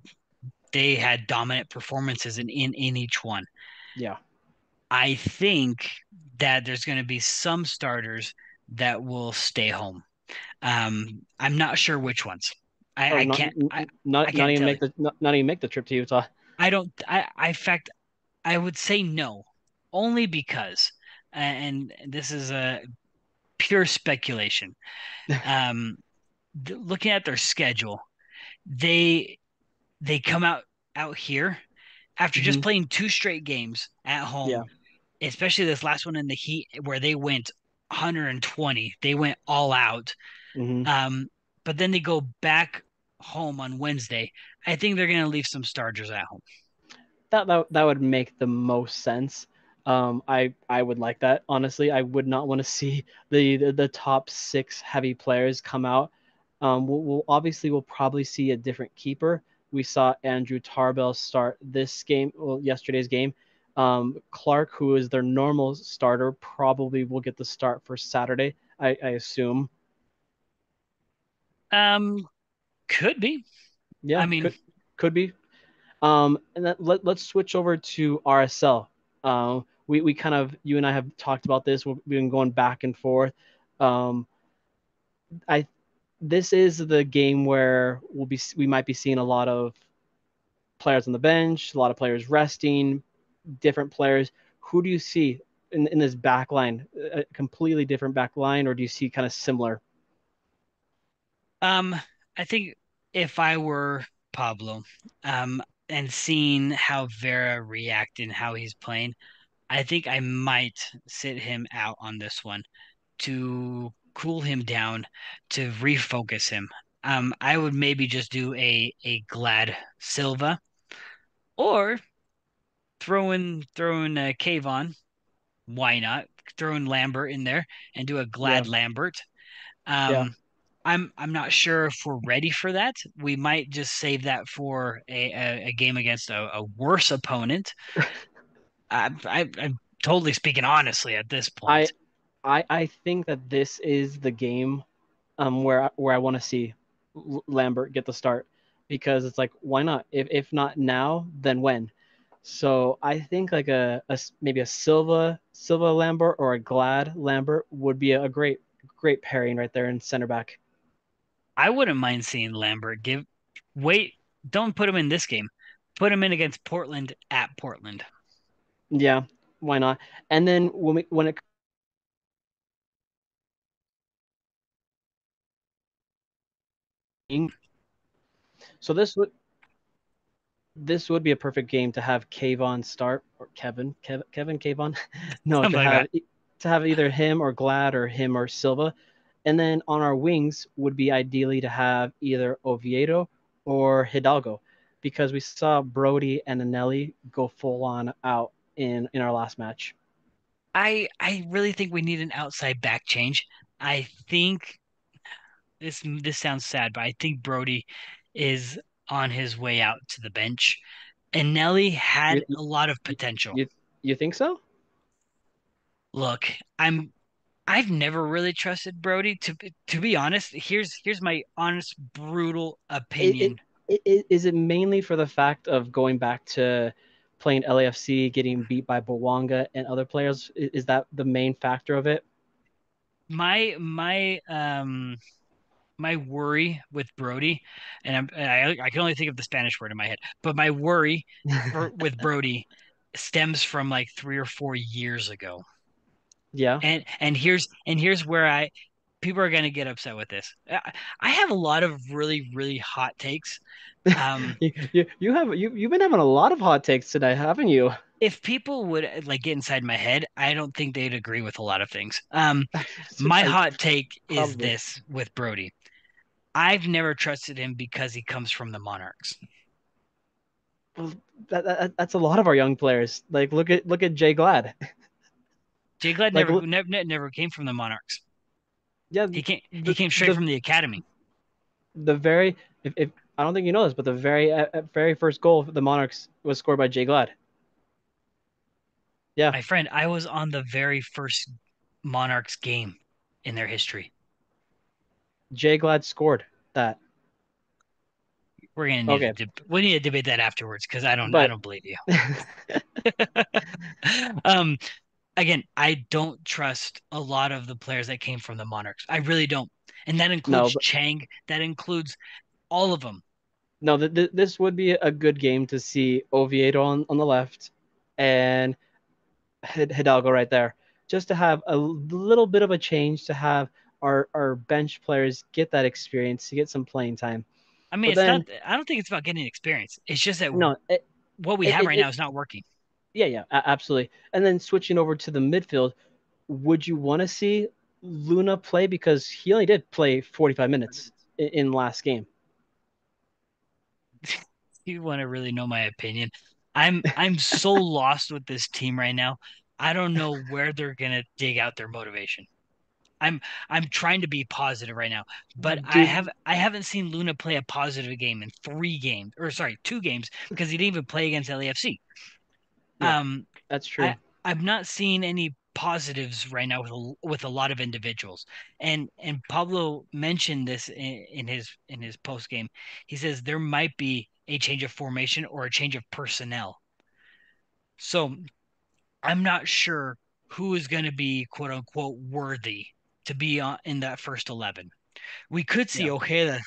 they had dominant performances in in, in each one. Yeah. I think that there's going to be some starters that will stay home. Um, I'm not sure which ones. I, Oh, I not can't. I, not I can't even tell you. make the not, not even make the trip to Utah. I don't. I. I in fact, I would say no, only because, and this is a pure speculation. (laughs) Um, looking at their schedule, they they come out out here after just hmm playing two straight games at home. Yeah. especially this last one in the heat where they went 120. They went all out. hmm Um, but then they go back home on Wednesday. I think they're going to leave some starters at home. That, that that would make the most sense. Um, I I would like that honestly. I would not want to see the, the the top six heavy players come out. Um, we'll, we'll obviously we'll probably see a different keeper. We saw Andrew Tarbell start this game, well, yesterday's game. Um, Clark, who is their normal starter, probably will get the start for Saturday. I, I assume. Um, could be. Yeah, I mean, could could be. Um, and then let, let's switch over to RSL. Um, we, we kind of, you and I have talked about this. We've been going back and forth. Um, I, this is the game where we'll be, we might be seeing a lot of players on the bench, a lot of players resting, different players. Who do you see in, in this back line? A completely different back line, or do you see kind of similar? Um, I think if I were Pablo, um, and seeing how Vera react and how he's playing, I think I might sit him out on this one to cool him down, to refocus him. Um, I would maybe just do a a Glad Silva or throw in throw in uh, Kayvon. Why not throw in Lambert in there and do a Yeah, Glad Lambert? yeah. I'm I'm not sure if we're ready for that. We might just save that for a a, a game against a, a worse opponent. (laughs) I, I I'm totally speaking honestly at this I, point. I, I think that this is the game um, where where I want to see Lambert get the start because it's like why not? If if not now, then when? So I think like a, a maybe a Silva Silva Lambert or a Glad Lambert would be a great great pairing right there in center back. I wouldn't mind seeing Lambert give wait, don't put him in this game. Put him in against Portland at Portland. Yeah, why not? And then when we when it so this would this would be a perfect game to have Kayvon start or Kevin Kev, Kevin Kayvon (laughs) no Something to like have that. to have either him or Glad or him or Silva and then on our wings would be ideally to have either Oviedo or Hidalgo because we saw Brody and Eneli go full on out in in our last match. I I really think we need an outside back change. I think this this sounds sad, but I think Brody is on his way out to the bench. And Nelly had You a lot of potential. you you think so? Look, I'm I've never really trusted Brody to to be honest. Here's here's my honest brutal opinion. it, it, is it mainly for the fact of going back to playing LAFC, getting beat by Bouanga and other players? Is, is that the main factor of it? My my um my worry with Brody, and I'm, I I can only think of the Spanish word in my head, but my worry (laughs) for with Brody stems from like three or four years ago. Yeah. And and here's and here's where I people are gonna get upset with this. I, have a lot of really really hot takes. Um, (laughs) you, you you have you you've been having a lot of hot takes today, haven't you? if people would like get inside my head, I don't think they'd agree with a lot of things. Um, (laughs) my hot take is probably. this with Brody. I've never trusted him because he comes from the Monarchs. Well, that, that, that's a lot of our young players. Like look at look at Jay Glad. (laughs) Jay Glad like never, never never came from the Monarchs. yeah, He came he came straight the from the academy. the very if, if I don't think you know this, but the very uh, very first goal for the Monarchs was scored by Jay Glad. Yeah, My friend, I was on the very first Monarchs game in their history. Jay Glad scored that. We're gonna need Okay, to we need to debate that afterwards because I don't I don't believe you. (laughs) um, again, I don't trust a lot of the players that came from the Monarchs. I really don't, and that includes No, but Chang. That includes all of them. no, th- th- this would be a good game to see Oviedo on, on the left and Hid- Hidalgo right there, just to have a little bit of a change to have our our bench players get that experience to get some playing time. I mean, But it's not. I don't think it's about getting experience. It's just that no, it, what we it, have right it now is not working. Yeah, yeah, absolutely. And then switching over to the midfield, would you want to see Luna play because he only did play 45 minutes in, in last game? (laughs) You want to really know my opinion? I'm I'm so (laughs) lost with this team right now. I don't know where they're gonna dig out their motivation. I'm I'm trying to be positive right now, but I have I haven't seen Luna play a positive game in three games, or sorry, two games, because he didn't even play against LAFC. Yeah, Um, that's true. I'm not seeing any positives right now with a, with a lot of individuals. And and Pablo mentioned this in, in his in his post game. He says there might be a change of formation or a change of personnel. So I'm not sure who is going to be quote unquote worthy to be on, in that first 11. We could see Yeah. Ojeda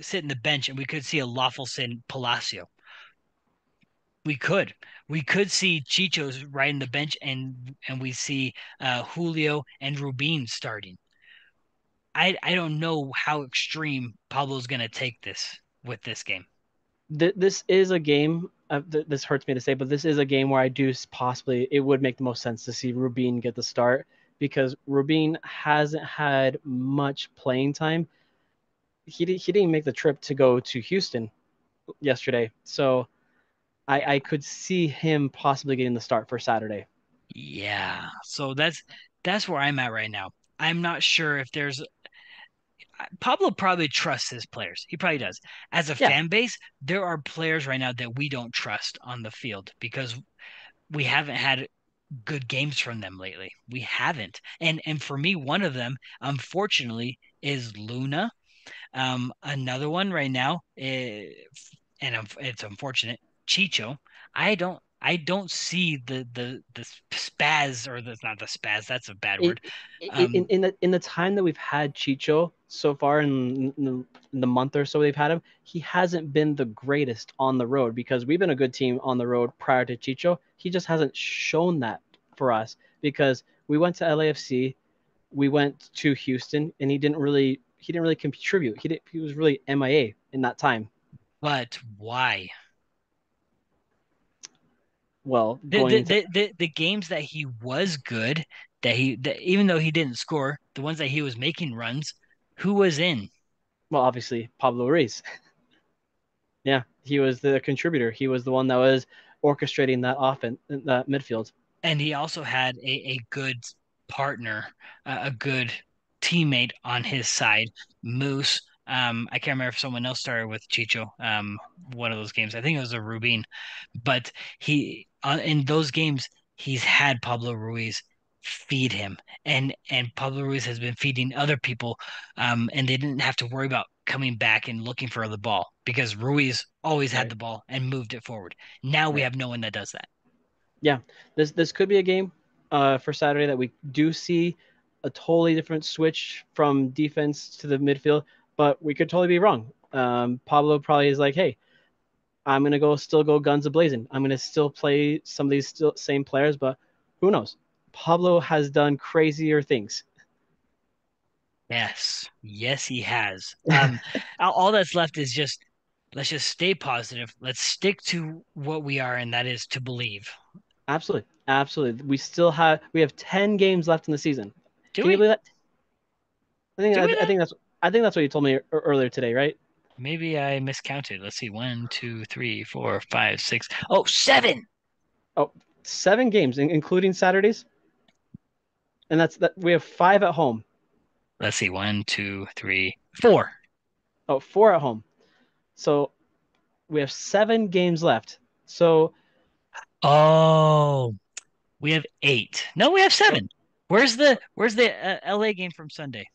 sit in the bench and we could see a Löffelsend Palacio. We could. We could see Chicho's in the bench and and we see uh, Julio and Rubin starting. I I don't know how extreme Pablo's going to take this with this game. Th- this is a game. Uh, th- this hurts me to say, but this is a game where I do possibly it would make the most sense to see Rubin get the start because Rubin hasn't had much playing time. He did, he didn't make the trip to go to Houston yesterday, so I I could see him possibly getting the start for Saturday. Yeah. So that's that's where I'm at right now. I'm not sure if there's Pablo probably trusts his players. He probably does. As a Yeah, fan base, there are players right now that we don't trust on the field because we haven't had good games from them lately. We haven't. And and for me, one of them, unfortunately, is Luna. Um, another one right now, eh, and it's unfortunate, Chicho. I don't I don't see the the the spaz or the not the spaz, that's a bad word. in Um, in the in the time that we've had Chicho so far in, in, the, in the month or so they've had him, he hasn't been the greatest on the road because we've been a good team on the road prior to Chicho. He just hasn't shown that for us because we went to LAFC, we went to Houston, and he didn't really he didn't really contribute. He didn't, he was really MIA in that time. but why? Well, the the, into the the the games that he was good, that he that even though he didn't score, the ones that he was making runs, who was in? well, obviously Pablo Ruiz. (laughs) yeah, he was the contributor. He was the one that was orchestrating that offense, that midfield. And he also had a, a good partner, uh, a good teammate on his side, Moose. Um, I can't remember if someone else started with Chicho. Um, one of those games. I think it was a Rubin, but he uh, in those games he's had Pablo Ruiz feed him, and and Pablo Ruiz has been feeding other people, um, and they didn't have to worry about coming back and looking for the ball because Ruiz always had Right. the ball and moved it forward. Now we have no one that does that. Yeah, this this could be a game uh, for Saturday that we do see a totally different switch from defense to the midfield, but we could totally be wrong. Um, Pablo probably is like, hey, I'm gonna go still go guns a blazing. I'm gonna still play some of these still same players, but who knows? Pablo has done crazier things. Yes, yes, he has. Um, (laughs) all that's left is just let's just stay positive. Let's stick to what we are, and that is to believe. Absolutely, absolutely. We still have we have ten games left in the season. Do Can you believe that? I think I, I think that's I think that's what you told me earlier today, right? Maybe I miscounted. Let's see. One, two, three, four, five, six. Oh, seven. Oh, seven games, including Saturdays, and that's that. We have five at home. Let's see. One, two, three, four. Oh, four at home. So we have seven games left. So Oh, we have eight. No, we have seven. Where's the Where's the uh, LA game from Sunday?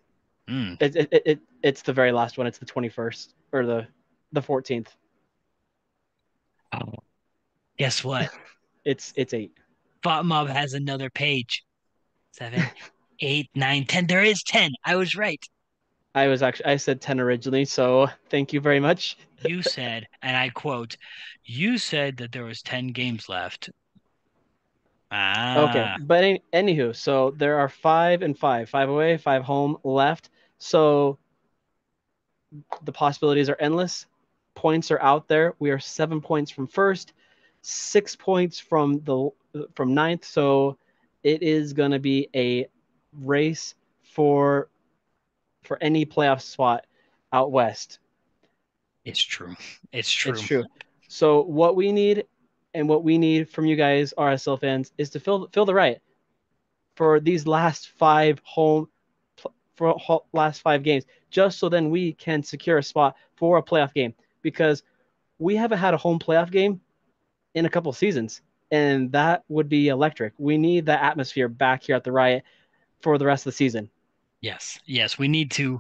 Hmm. it, it, it it's the very last one. It's the twenty first or the the fourteenth. Oh, guess what? (laughs) It's it's eight. FotMob has another page. Seven, (laughs) eight, nine, ten. There is ten. I was right. I was actually I said ten originally, so thank you very much. (laughs) You said, and I quote, "You said that there was ten games left." Ah, Okay, but any, anywho, so there are five and five, five away, five home left. So the possibilities are endless. Points are out there. We are seven points from first, six points from the from ninth. So it is going to be a race for for any playoff spot out west. it's true. It's true. It's true. So what we need and what we need from you guys, RSL fans, is to fill fill the Riot for these last five home for last five games, just so then we can secure a spot for a playoff game because we haven't had a home playoff game in a couple seasons, and that would be electric. We need that atmosphere back here at the Riot for the rest of the season. Yes, yes. We need to.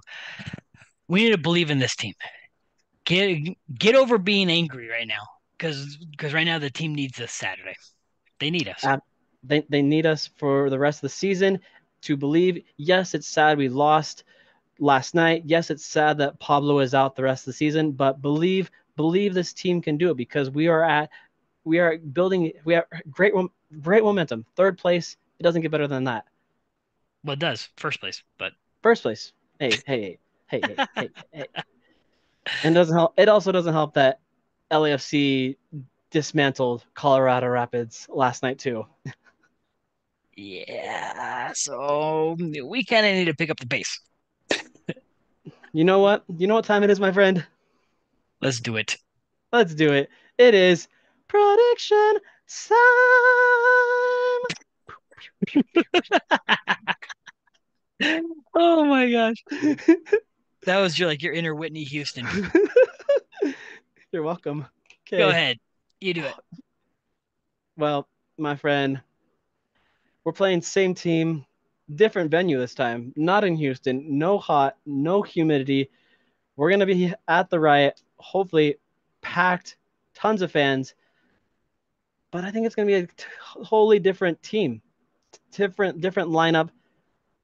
We need to believe in this team. Get get over being angry right now, because because right now the team needs us Saturday. They need us. Ab- They they need us for the rest of the season to believe. Yes, it's sad we lost last night. Yes, it's sad that Pablo is out the rest of the season, but believe believe this team can do it because we are at we are building we have great great momentum. Third place, it doesn't get better than that. well, it does first place, but First place. Hey, hey, (laughs) hey, hey, hey, hey, hey. And doesn't help it also doesn't help that LAFC dismantled Colorado Rapids last night too. (laughs) yeah. So we kind of need to pick up the pace. (laughs) You know what? You know what time it is, my friend? Let's do it. Let's do it. It is prediction time. (laughs) Oh my gosh, that was your like your inner Whitney Houston. (laughs) You're welcome. Okay. Go ahead, you do it. Well, my friend, we're playing same team, different venue this time. Not in Houston. No hot, no humidity. We're gonna be at the riot. Hopefully, packed, tons of fans. But I think it's gonna be a t- wholly different team, different different lineup.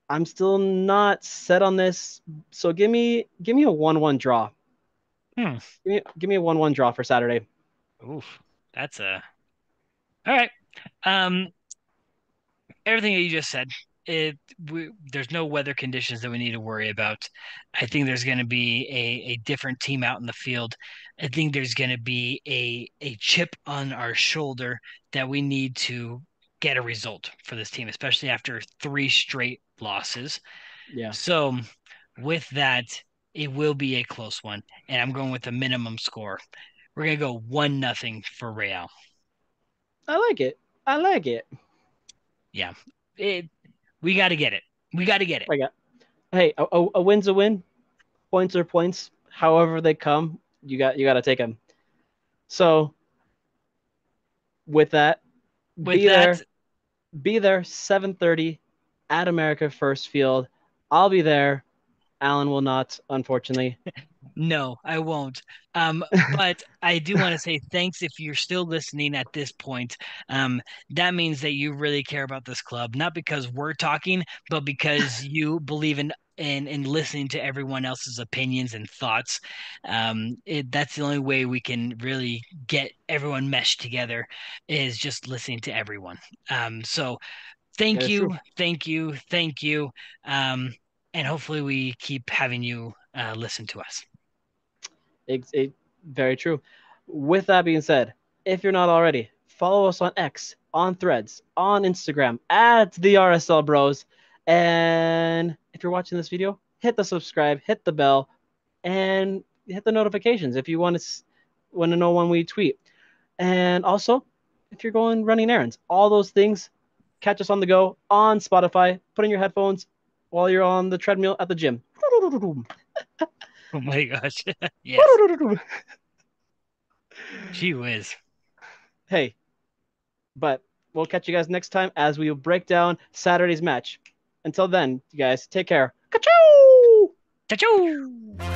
I'm still not set on this, so give me give me a one-one draw. Hmm. Give me give me a one-one draw for Saturday. Oof, that's a. All right. Um, everything that you just said, it we, there's no weather conditions that we need to worry about. I think there's going to be a, a different team out in the field. I think there's going to be a a chip on our shoulder that we need to get a result for this team, especially after three straight losses. Yeah. So, with that, it will be a close one, and I'm going with a minimum score. We're gonna go one nothing for Real. I like it. I like it. It, we got to get it. We got to get it. Like a, hey, a, a, a win's a win. Points are points. However they come, you got you got to take them. So, with that, With be that, there. Be there 7:30 at America First Field. I'll be there. Alan will not, unfortunately. (laughs) no, I won't. Um, (laughs) but I do want to say thanks if you're still listening at this point. Um, that means that you really care about this club, not because we're talking, but because you believe in in in listening to everyone else's opinions and thoughts. Um, it, that's the only way we can really get everyone meshed together is just listening to everyone. Um, so thank you, true. thank you, thank you. Um, and hopefully we keep having you uh, listen to us. It, it, very true. With that being said, if you're not already, follow us on X, on Threads, on Instagram at the RSL Bros. And if you're watching this video, hit the subscribe, hit the bell, and hit the notifications if you want to want to know when we tweet. And also, if you're going running errands, all those things, catch us on the go on Spotify. Put in your headphones while you're on the treadmill at the gym. (laughs) (laughs) Oh my gosh. (laughs) yes. (laughs) Gee whiz. hey, but we'll catch you guys next time as we break down Saturday's match. Until then, you guys, take care. Ka-chow! Chachoo!